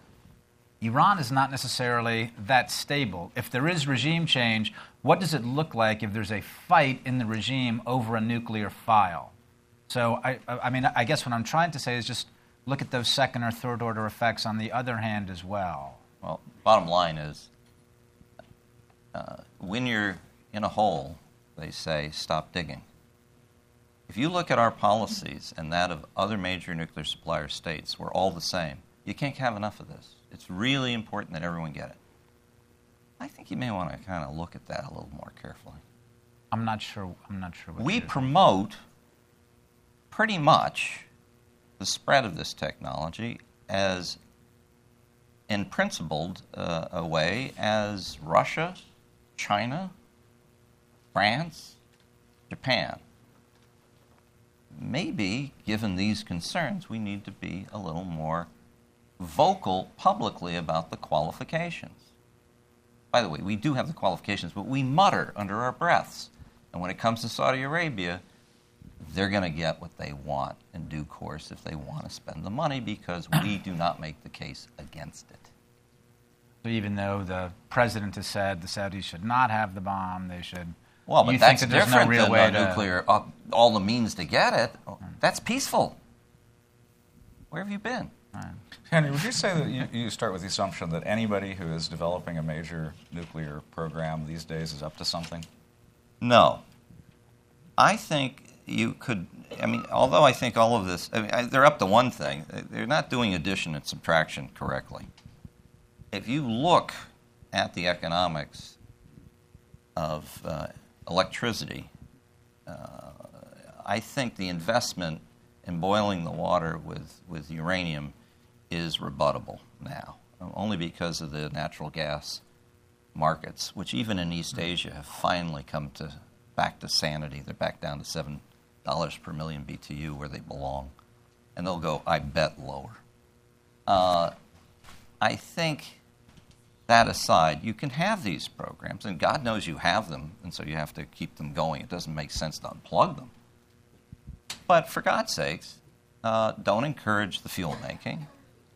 Iran is not necessarily that stable. If there is regime change, what does it look like if there's a fight in the regime over a nuclear file? So, I, I mean, I guess what I'm trying to say is just look at those second or third order effects on the other hand as well. Well, bottom line is uh, when you're in a hole, they say stop digging. If you look at our policies and that of other major nuclear supplier states, we're all the same. You can't have enough of this. It's really important that everyone get it. I think you may want to kind of look at that a little more carefully. I'm not sure. I'm not sure. What We promote pretty much the spread of this technology as in principled uh, a way as Russia, China, France, Japan. Maybe, given these concerns, we need to be a little more vocal publicly about the qualifications. By the way, we do have the qualifications, but we mutter under our breaths. And when it comes to Saudi Arabia, they're going to get what they want in due course if they want to spend the money because we do not make the case against it. So even though the president has said the Saudis should not have the bomb, they should. Well, but you that's that different no real than way a to, nuclear. Uh, all the means to get it. That's peaceful. Where have you been? Henry, would you say that you, you start with the assumption that anybody who is developing a major nuclear program these days is up to something? No. I think you could. I mean, although I think all of this, I mean, I, they're up to one thing. They're not doing addition and subtraction correctly. If you look at the economics of uh, electricity, uh, I think the investment in boiling the water with, with uranium is rebuttable now, only because of the natural gas markets, which even in East Asia have finally come to back to sanity. They're back down to seven dollars per million BTU where they belong, and they'll go, I bet, lower. Uh, I think that aside, you can have these programs, and God knows you have them, and so you have to keep them going. It doesn't make sense to unplug them. But for God's sakes, uh, don't encourage the fuel making.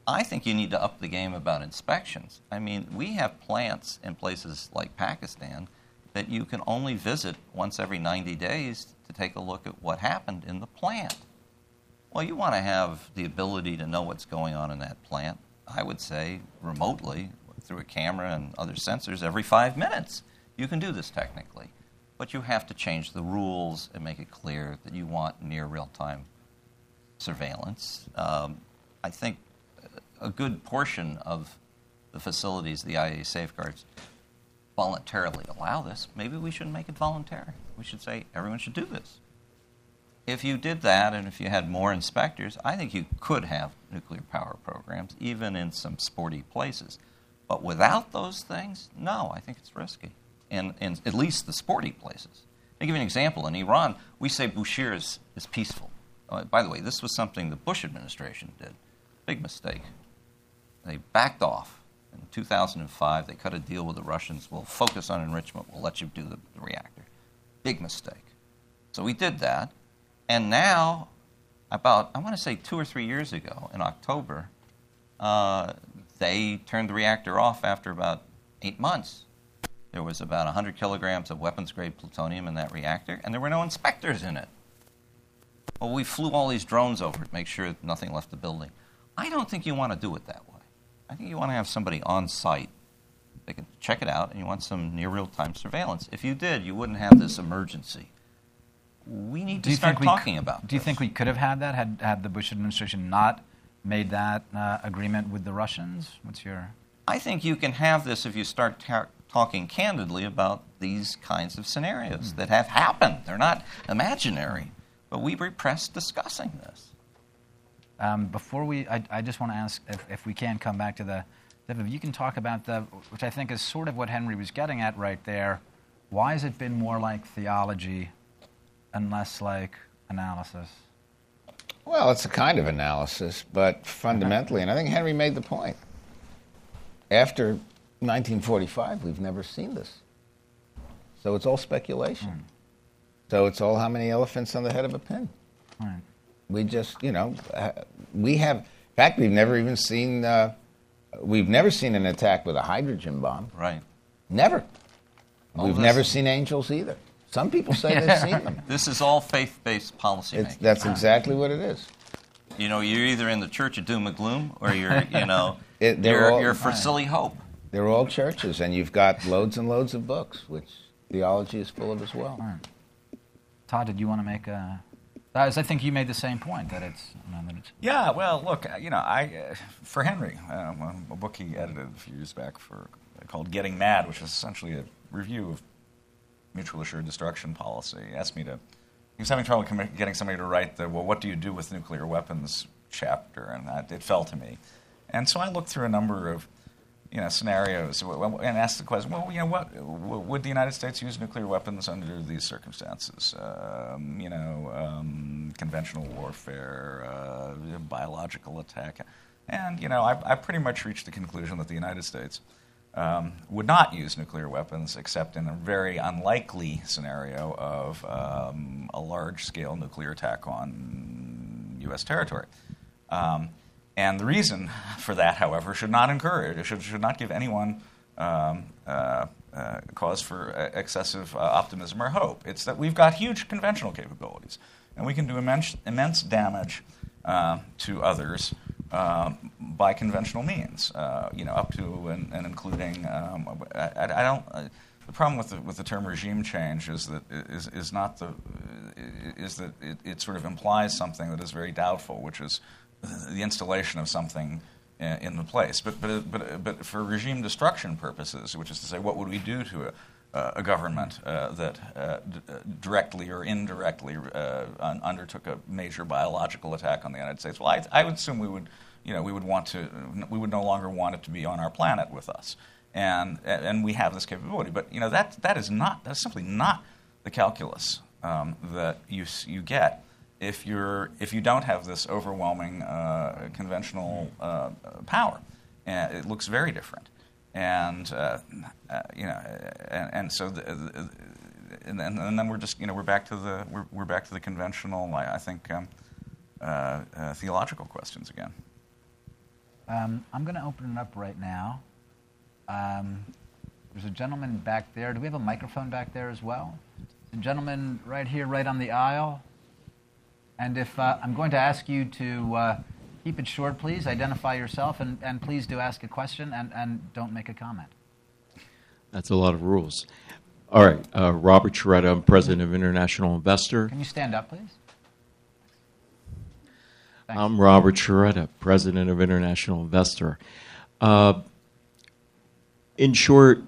I think you need to up the game about inspections. I mean, we have plants in places like Pakistan that you can only visit once every 90 days to take a look at what happened in the plant. Well, you want to have the ability to know what's going on in that plant, I would say remotely through a camera and other sensors every five minutes. You can do this technically. But you have to change the rules and make it clear that you want near real time surveillance. Um, I think a good portion of the facilities the IAEA safeguards voluntarily allow this. Maybe we shouldn't make it voluntary. We should say everyone should do this. If you did that and if you had more inspectors, I think you could have nuclear power programs, even in some sporty places. But without those things, no, I think it's risky. In, in at least the sporty places. I'll give you an example. In Iran, we say Bushehr is, is peaceful. Uh, by the way, this was something the Bush administration did. Big mistake. They backed off. In 2005, they cut a deal with the Russians. We'll focus on enrichment. We'll let you do the, the reactor. Big mistake. So we did that. And now, about, I want to say two or three years ago, in October, uh, they turned the reactor off after about eight months. There was about 100 kilograms of weapons grade plutonium in that reactor, and there were no inspectors in it. Well, we flew all these drones over to make sure nothing left the building. I don't think you want to do it that way. I think you want to have somebody on site They can check it out, and you want some near real time surveillance. If you did, you wouldn't have this emergency. We need to Do you start talking c- about Do you this. think we could have had that had, had the Bush administration not made that uh, agreement with the Russians? What's your. I think you can have this if you start ta- talking candidly about these kinds of scenarios Hmm. that have happened. They're not imaginary, but we repress discussing this. Um, before we, I, I just want to ask if, if we can come back to the, if you can talk about the, which I think is sort of what Henry was getting at right there. Why has it been more like theology and less like analysis? Well, it's a kind of analysis, but fundamentally, and I think Henry made the point. After 1945, we've never seen this. So it's all speculation. So it's all how many elephants on the head of a pin. Right. We just, you know, we have. In fact, we've never even seen. Uh, we've never seen an attack with a hydrogen bomb. Right. Never. All we've never seen angels either. Some people say they've seen them. This is all faith based policy It's, that's exactly what it is. You know, you're either in the church of doom and gloom or you're, you know, It- they're you're, all- you're for silly hope. They're all churches, and you've got loads and loads of books, which theology is full of as well. Tod, did you want to make a I think you made the same point that it's. You know, that it's Yeah, well, look, uh, you know, I uh, for Henry, um, a book he edited a few years back for called "Getting Mad," which is essentially a review of mutual assured destruction policy. He asked me to. He was having trouble getting somebody to write the "Well, what do you do with nuclear weapons?" chapter, and that, it fell to me. And so I looked through a number of you know, scenarios and asked the question, well, you know, what would the United States use nuclear weapons under these circumstances? Um, you know, um, conventional warfare, uh, biological attack, and you know, I, I pretty much reached the conclusion that the United States um, would not use nuclear weapons except in a very unlikely scenario of um, a large-scale nuclear attack on U.S. territory. Um, and the reason for that, however, should not encourage, it should, should not give anyone um, uh, uh, cause for excessive uh, optimism or hope. It's that we've got huge conventional capabilities, and we can do immense, immense damage uh, to others uh, by conventional means, uh, you know, up to and, and including. Um, I, I, don't. the problem with the, with the term regime change is that is, is not the is that it, it sort of implies something that is very doubtful, which is the installation of something in the place. But, but, but, but for regime destruction purposes, which is to say, what would we do to a, a government uh, that uh, d- directly or indirectly uh, un- undertook a major biological attack on the United States? Well, I, I, would assume we would, you know, we would want to, we would no longer want it to be on our planet with us, and and we have this capability. But you know, that that is not that's simply not the calculus um, that you you get if you're if you don't have this overwhelming uh, conventional uh, power, and it looks very different. And uh, uh you know, and, and so the, the, and, then, and, then, we're just you know we're back to the we're, we're back to the conventional I, think um, uh, uh, theological questions again. Um, I'm going to open it up right now. Um, there's a gentleman back there. Do we have a microphone back there as well? A gentleman right here, right on the aisle. And if uh, I'm going to ask you to uh, keep it short, please identify yourself and, and please do ask a question and, and don't make a comment. That's a lot of rules. All right, uh, Robert Chiretta, I'm president of International Investor. Can you stand up, please? Thanks. I'm Robert Chiretta, president of International Investor. Uh, in short,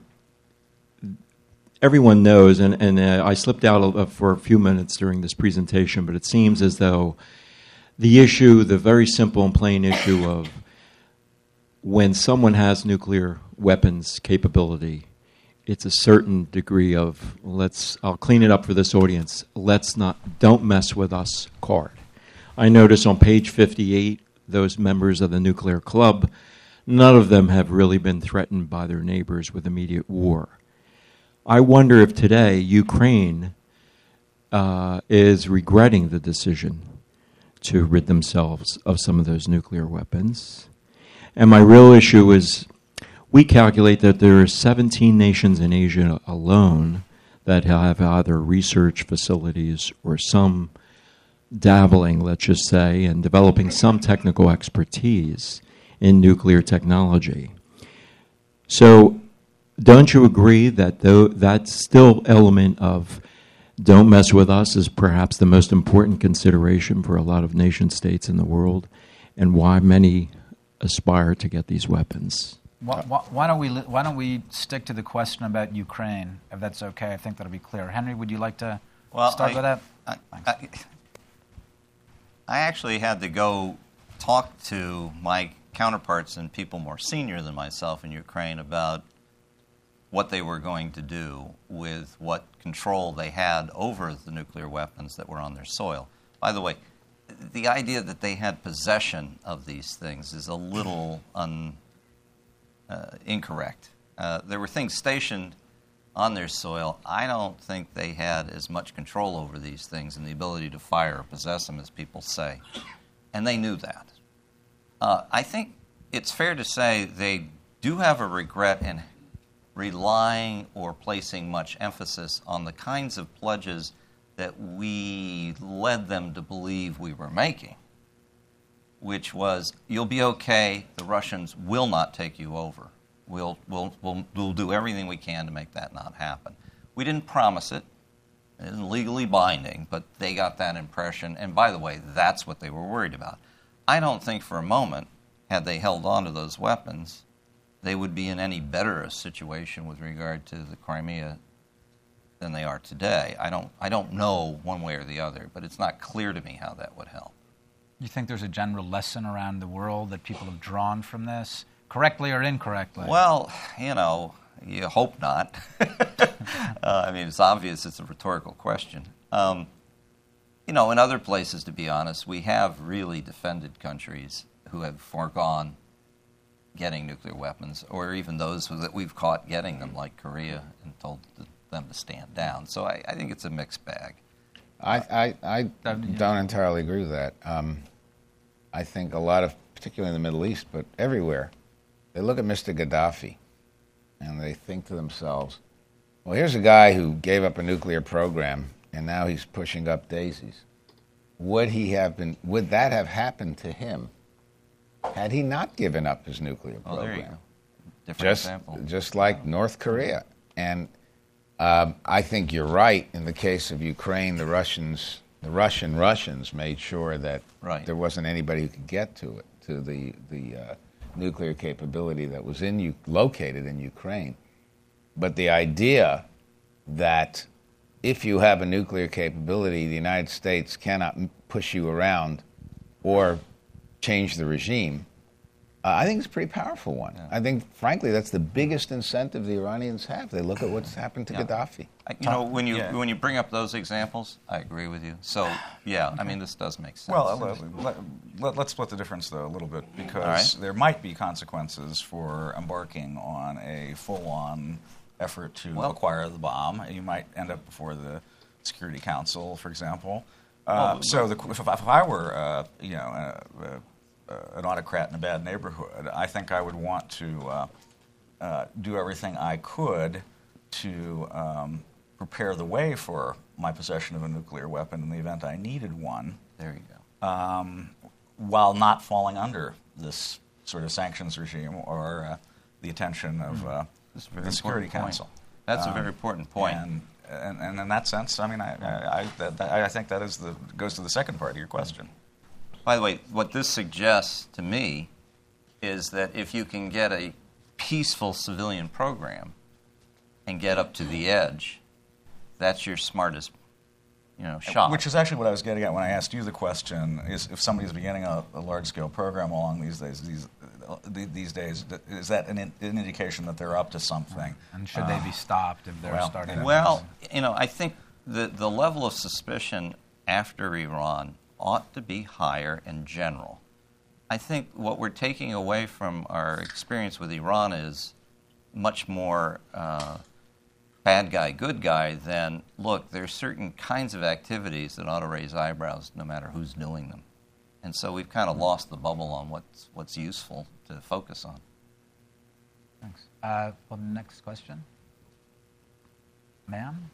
everyone knows, and, and uh, I slipped out for a few minutes during this presentation, but it seems as though the issue, the very simple and plain issue of when someone has nuclear weapons capability, it's a certain degree of let's I'll clean it up for this audience. Let's not don't mess with us card. I notice on page 58 those members of the nuclear club none of them have really been threatened by their neighbors with immediate war. I wonder if today Ukraine uh, is regretting the decision to rid themselves of some of those nuclear weapons. And my real issue is we calculate that there are 17 nations in Asia alone that have either research facilities or some dabbling, let's just say, in developing some technical expertise in nuclear technology. So don't you agree that though that still element of don't mess with us is perhaps the most important consideration for a lot of nation states in the world, and why many aspire to get these weapons? Why, why, don't we why don't we stick to the question about Ukraine, if that's okay? I think that'll be clear. Henry, would you like to well, start I, with that? I, I, I actually had to go talk to my counterparts and people more senior than myself in Ukraine about what they were going to do with what control they had over the nuclear weapons that were on their soil. By the way, the idea that they had possession of these things is a little un, uh, incorrect. Uh, there were things stationed on their soil. I don't think they had as much control over these things and the ability to fire or possess them as people say. And they knew that. Uh, I think it's fair to say they do have a regret in relying or placing much emphasis on the kinds of pledges that we led them to believe we were making, which was you'll be okay, the Russians will not take you over. We'll, we'll, we'll, we'll do everything we can to make that not happen. We didn't promise it. It isn't legally binding, but they got that impression. And by the way, that's what they were worried about. I don't think for a moment, had they held on to those weapons, they would be in any better a situation with regard to the Crimea than they are today. I don't, I don't know one way or the other, but it's not clear to me how that would help. You think there's a general lesson around the world that people have drawn from this? correctly or incorrectly? Well, you know, you hope not. uh, I mean, it's obvious it's a rhetorical question. Um, you know, in other places, to be honest, we have really defended countries who have foregone getting nuclear weapons, or even those that we've caught getting them, like Korea, and told them to stand down. So I, I think it's a mixed bag. I, I, I don't entirely agree with that. Um, I think a lot of, particularly in the Middle East, but everywhere, they look at Mr. Gaddafi and they think to themselves, well, here's a guy who gave up a nuclear program and now he's pushing up daisies. Would he have been? Would that have happened to him had he not given up his nuclear program? Oh, there you go. Different just, example. just like North Korea. And um, I think you're right. In the case of Ukraine, the Russians, the Russian Russians, made sure that Right. there wasn't anybody who could get to it, to the the uh, nuclear capability that was in U- located in Ukraine. But the idea that if you have a nuclear capability, the United States cannot push you around or change the regime. Uh, I think it's a pretty powerful one. I think, frankly, that's the biggest incentive the Iranians have. They look at what's happened to Yeah. Gaddafi. I- You know, when you Yeah. when you bring up those examples, I agree with you. So yeah, I mean, this does make sense. Well, let, let, us split the difference though a little bit because right. there might be consequences for embarking on a full-on effort to Well- acquire the bomb. You might end up before the Security Council, for example. Uh, Well, so the, if, if I were, uh, you know, uh, uh, an autocrat in a bad neighborhood, I think I would want to uh, uh, do everything I could to um, prepare the way for my possession of a nuclear weapon in the event I needed one there you go. um, while not falling under this sort of sanctions regime or uh, the attention of uh, a very the Security point. Council. That's a Um, very important point. And, and, and in that sense, I mean, I, I, I, that, I think that is the goes to the second part of your question. By the way, what this suggests to me is that if you can get a peaceful civilian program and get up to the edge, that's your smartest, you know, shot. Which is actually what I was getting at when I asked you the question: is if somebody's beginning a, a large-scale program along these days, these uh, these days, is that an, in- an indication that they're up to something? and should they be stopped if they're well, starting? Well, you know, I think the, the level of suspicion after Iran ought to be higher in general. I think what we're taking away from our experience with Iran is much more uh, bad guy, good guy than look, there's certain kinds of activities that ought to raise eyebrows no matter who's doing them. And so we've kind of lost the bubble on what's, what's useful to focus on. Thanks. Uh, well, next question, ma'am.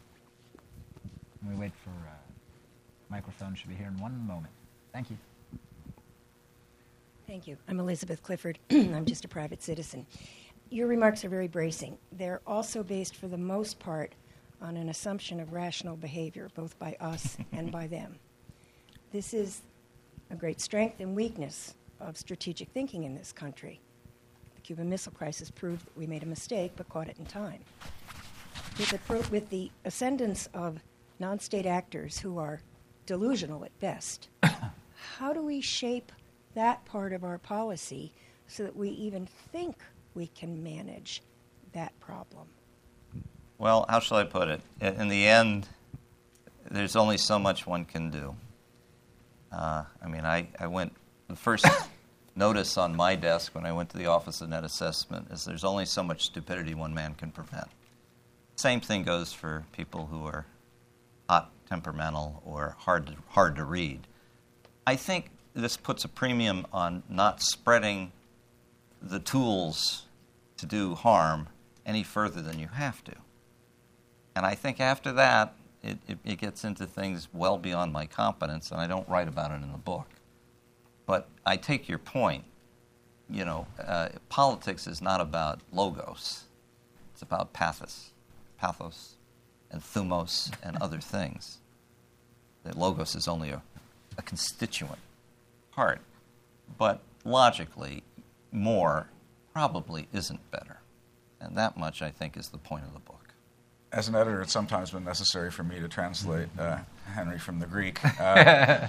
Can We wait for uh, microphone. Should be here in one moment. Thank you. Thank you. I'm Elizabeth Clifford. I'm just a private citizen. Your remarks are very bracing. They're also based, for the most part, on an assumption of rational behavior, both by us and by them. This is a great strength and weakness of strategic thinking in this country. The Cuban Missile Crisis proved that we made a mistake but caught it in time. With the, pro- with the ascendance of non state actors who are delusional at best, how do we shape that part of our policy so that we even think we can manage that problem? Well, how shall I put it? In in the end, there's only so much one can do. Uh, I mean, I, I went, the first notice on my desk when I went to the Office of Net Assessment is there's only so much stupidity one man can prevent. Same thing goes for people who are hot temperamental or hard to, hard to read. I think this puts a premium on not spreading the tools to do harm any further than you have to. And I think after that, it, it, it gets into things well beyond my competence, and I don't write about it in the book. But I take your point. You know, uh, politics is not about logos, it's about pathos, pathos and thumos and other things. The logos is only a, a constituent part. But logically, more probably isn't better. And that much, I think, is the point of the book. As an editor, it's sometimes been necessary for me to translate uh, Henry from the Greek. Uh,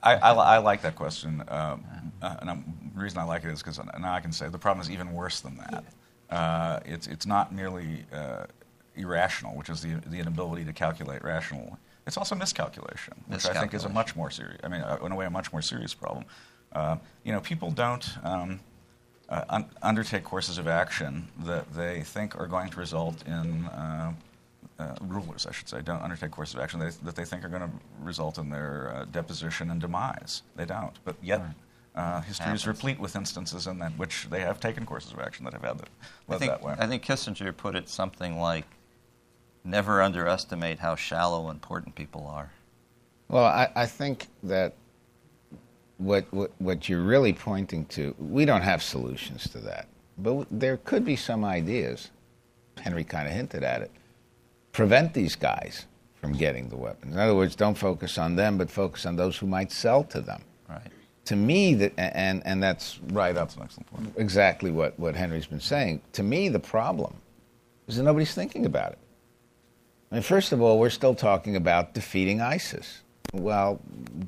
I, I, I like that question, um, uh, and I'm the reason I like it is because now I can say the problem is even worse than that. Uh, it's it's not merely uh, irrational, which is the the inability to calculate rationally. It's also miscalculation, which I think is a much more serious. I mean, uh, in a way, a much more serious problem. Uh, you know, people don't. Um, uh, un- undertake courses of action that they think are going to result in uh, uh, rulers, I should say, don't undertake courses of action that they think are going to result in their uh, deposition and demise. They don't, but yet uh, history is replete with instances in that which they have taken courses of action that have had that, I think, that way. I think Kissinger put it something like, never underestimate how shallow important people are. Well, I, I think that what, what what you're really pointing to, we don't have solutions to that, but w- there could be some ideas. Henry kind of hinted at it. Prevent these guys from getting the weapons. In other words, don't focus on them, but focus on those who might sell to them. Right. To me, that and and that's right up That's an excellent point. exactly what, what Henry's been saying. To me, the problem is that nobody's thinking about it. I mean, first of all, we're still talking about defeating ISIS. Well,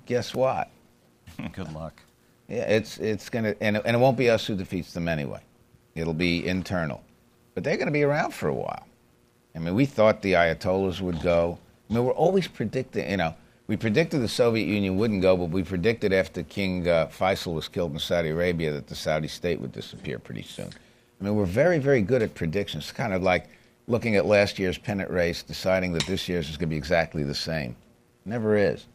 guess what? Good luck. Yeah, it's it's gonna and it, and it won't be us who defeats them anyway. It'll be internal, but they're going to be around for a while. I mean, we thought the Ayatollahs would go. I mean, we're always predicting. You know, we predicted the Soviet Union wouldn't go, but we predicted after King uh, Faisal was killed in Saudi Arabia that the Saudi state would disappear pretty soon. I mean, we're very very good at predictions. It's kind of like looking at last year's pennant race, deciding that this year's is going to be exactly the same. Never is.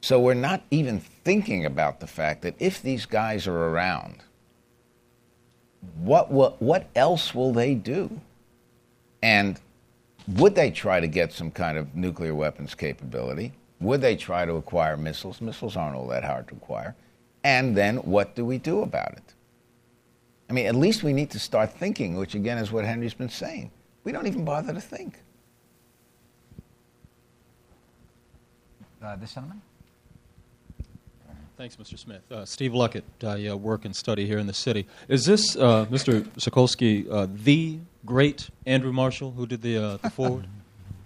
So we're not even thinking about the fact that if these guys are around, what what what else will they do? And would they try to get some kind of nuclear weapons capability? Would they try to acquire missiles? Missiles aren't all that hard to acquire. And then what do we do about it? I mean, at least we need to start thinking, which again is what Henry's been saying. We don't even bother to think. Uh, this gentleman? Thanks, Mr. Smith. Uh, Steve Luckett. I uh, work and study here in the city. Is this, uh, Mr. Sokolski, uh, the great Andrew Marshall who did the, uh, the forward?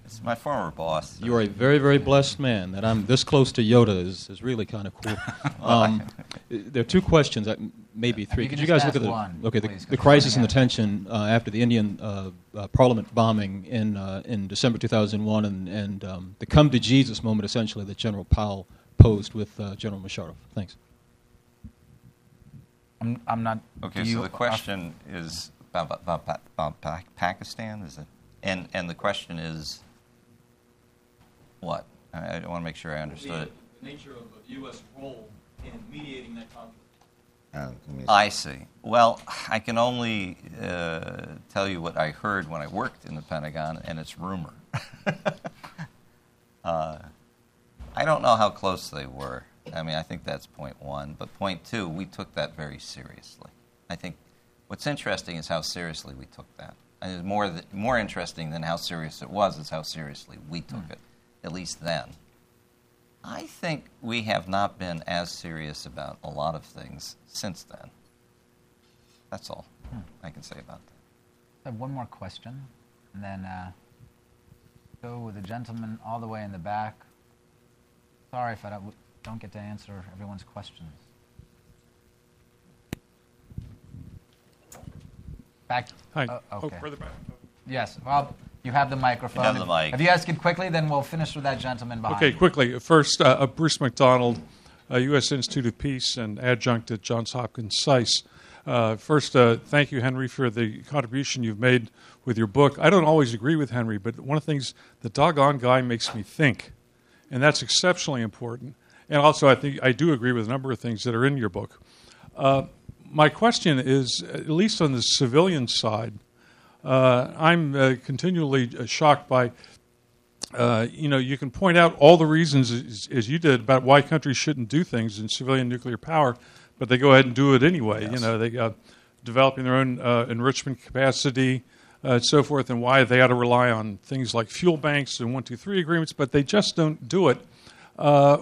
It's my former boss. You are a very, very blessed man. That I'm this close to Yoda is, is really kind of cool. Um, there are two questions, uh, maybe three. You Could you guys look at the one, okay the, the crisis and the tension uh, after the Indian uh, uh, Parliament bombing in uh, in December 2001 and and um, the come to Jesus moment essentially that General Powell posed with uh, General Musharraf. Thanks. I'm, I'm not. Okay, do you- so the question is about, about, about, about Pakistan, is it? And and the question is, what? I, I want to make sure I understood the nature of the U.S. role in mediating that conflict. Uh, I see. Well, I can only uh, tell you what I heard when I worked in the Pentagon, and it's rumor. uh, I don't know how close they were. I mean, I think that's point one. But point two, we took that very seriously. I think what's interesting is how seriously we took that. And it's more, th- more interesting than how serious it was is how seriously we took it, at least then. I think we have not been as serious about a lot of things since then. That's all I can say about that. I have one more question, and then uh, go with the gentleman all the way in the back. Sorry if I don't, don't get to answer everyone's questions. Back. Hi. Oh, Oh, okay. further back. Yes. Well, you have the microphone. You have the mic. If you guys could quickly, then we'll finish with that gentleman behind Okay, you. quickly. First, uh, uh, Bruce MacDonald, uh, U.S. Institute of Peace and adjunct at Johns Hopkins SAIS. Uh, first, uh, thank you, Henry, for the contribution you've made with your book. I don't always agree with Henry, but one of the things the doggone guy makes me think, and that's exceptionally important. And also, I think I do agree with a number of things that are in your book. Uh, my question is, at least on the civilian side, uh, I'm uh, continually uh, shocked by uh, you know, you can point out all the reasons, as, as you did, about why countries shouldn't do things in civilian nuclear power, but they go ahead and do it anyway. You know, they got developing their own uh, enrichment capacity, uh, and so forth, and why they ought to rely on things like fuel banks and one, two, three agreements, but they just don't do it. Uh,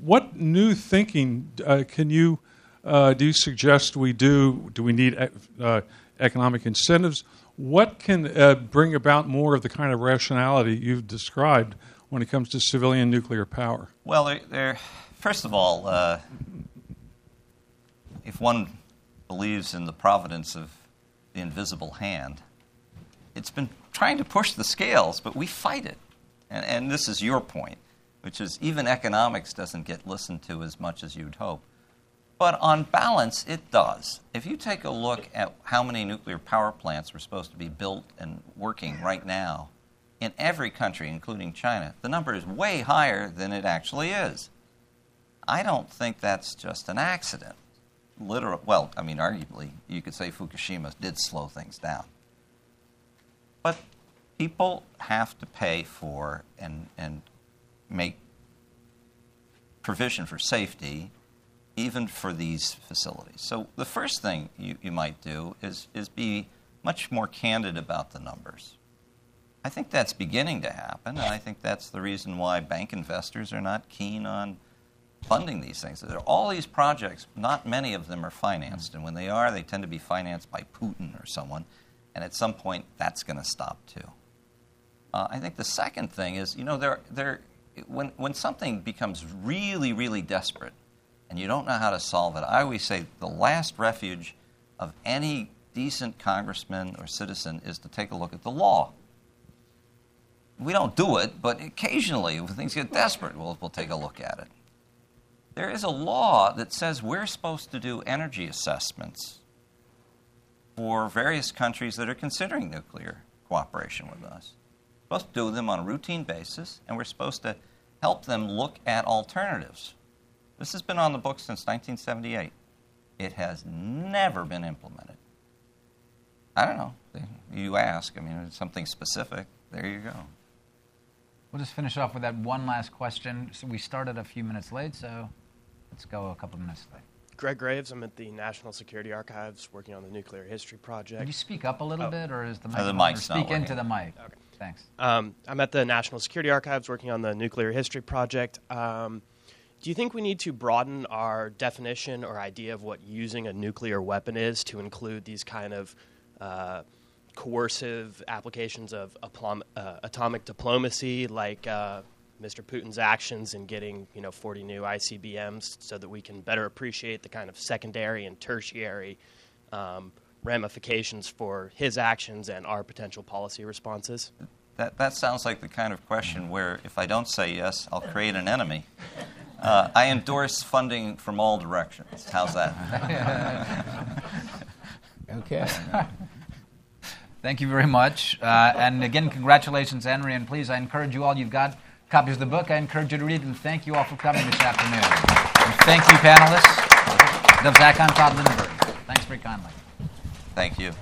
what new thinking uh, can you uh, do you suggest we do? Do we need uh, economic incentives? What can uh, bring about more of the kind of rationality you've described when it comes to civilian nuclear power? Well, they're, they're first of all, uh, if one believes in the providence of the invisible hand, it's been trying to push the scales, but we fight it. And, and this is your point, which is even economics doesn't get listened to as much as you'd hope. But on balance, it does. If you take a look at how many nuclear power plants are supposed to be built and working right now in every country, including China, the number is way higher than it actually is. I don't think that's just an accident. Literal, well, I mean, arguably, you could say Fukushima did slow things down. But people have to pay for and, and make provision for safety even for these facilities. So the first thing you, you might do is, is be much more candid about the numbers. I think that's beginning to happen, and I think that's the reason why bank investors are not keen on funding these things. There are all these projects, not many of them are financed, and when they are, they tend to be financed by Putin or someone, and at some point that's going to stop too. Uh, I think the second thing is, you know, there, there, when, when something becomes really, really desperate and you don't know how to solve it, I always say the last refuge of any decent congressman or citizen is to take a look at the law. We don't do it, but occasionally, when things get desperate, we'll, we'll take a look at it. There is a law that says we're supposed to do energy assessments for various countries that are considering nuclear cooperation with us. We're supposed to do them on a routine basis, and we're supposed to help them look at alternatives. This has been on the books since 1978. It has never been implemented. I don't know. You ask. I mean, it's something specific. There you go. We'll just finish off with that one last question. So we started a few minutes late, so let's go a couple minutes late. Greg Graves. I'm at the National Security Archives working on the Nuclear History Project. Could you speak up a little Oh. bit, or is the mic? Uh, the mic's Or not Speak into the mic. Okay. Thanks. Um, I'm at the National Security Archives working on the Nuclear History Project. Um, do you think we need to broaden our definition or idea of what using a nuclear weapon is to include these kind of uh, coercive applications of aplom- uh, atomic diplomacy, like uh, Mr. Putin's actions in getting you know 40 new ICBMs, so that we can better appreciate the kind of secondary and tertiary um, ramifications for his actions and our potential policy responses? That, that sounds like the kind of question where if I don't say yes, I'll create an enemy. Uh, I endorse funding from all directions. How's that? Okay. Thank you very much. Uh, and again, congratulations, Henry. And please, I encourage you all, you've got copies of the book. I encourage you to read it. And thank you all for coming this afternoon. And thank you, panelists. Dov Zakheim, Tod Lindberg. Thanks very kindly. Thank you.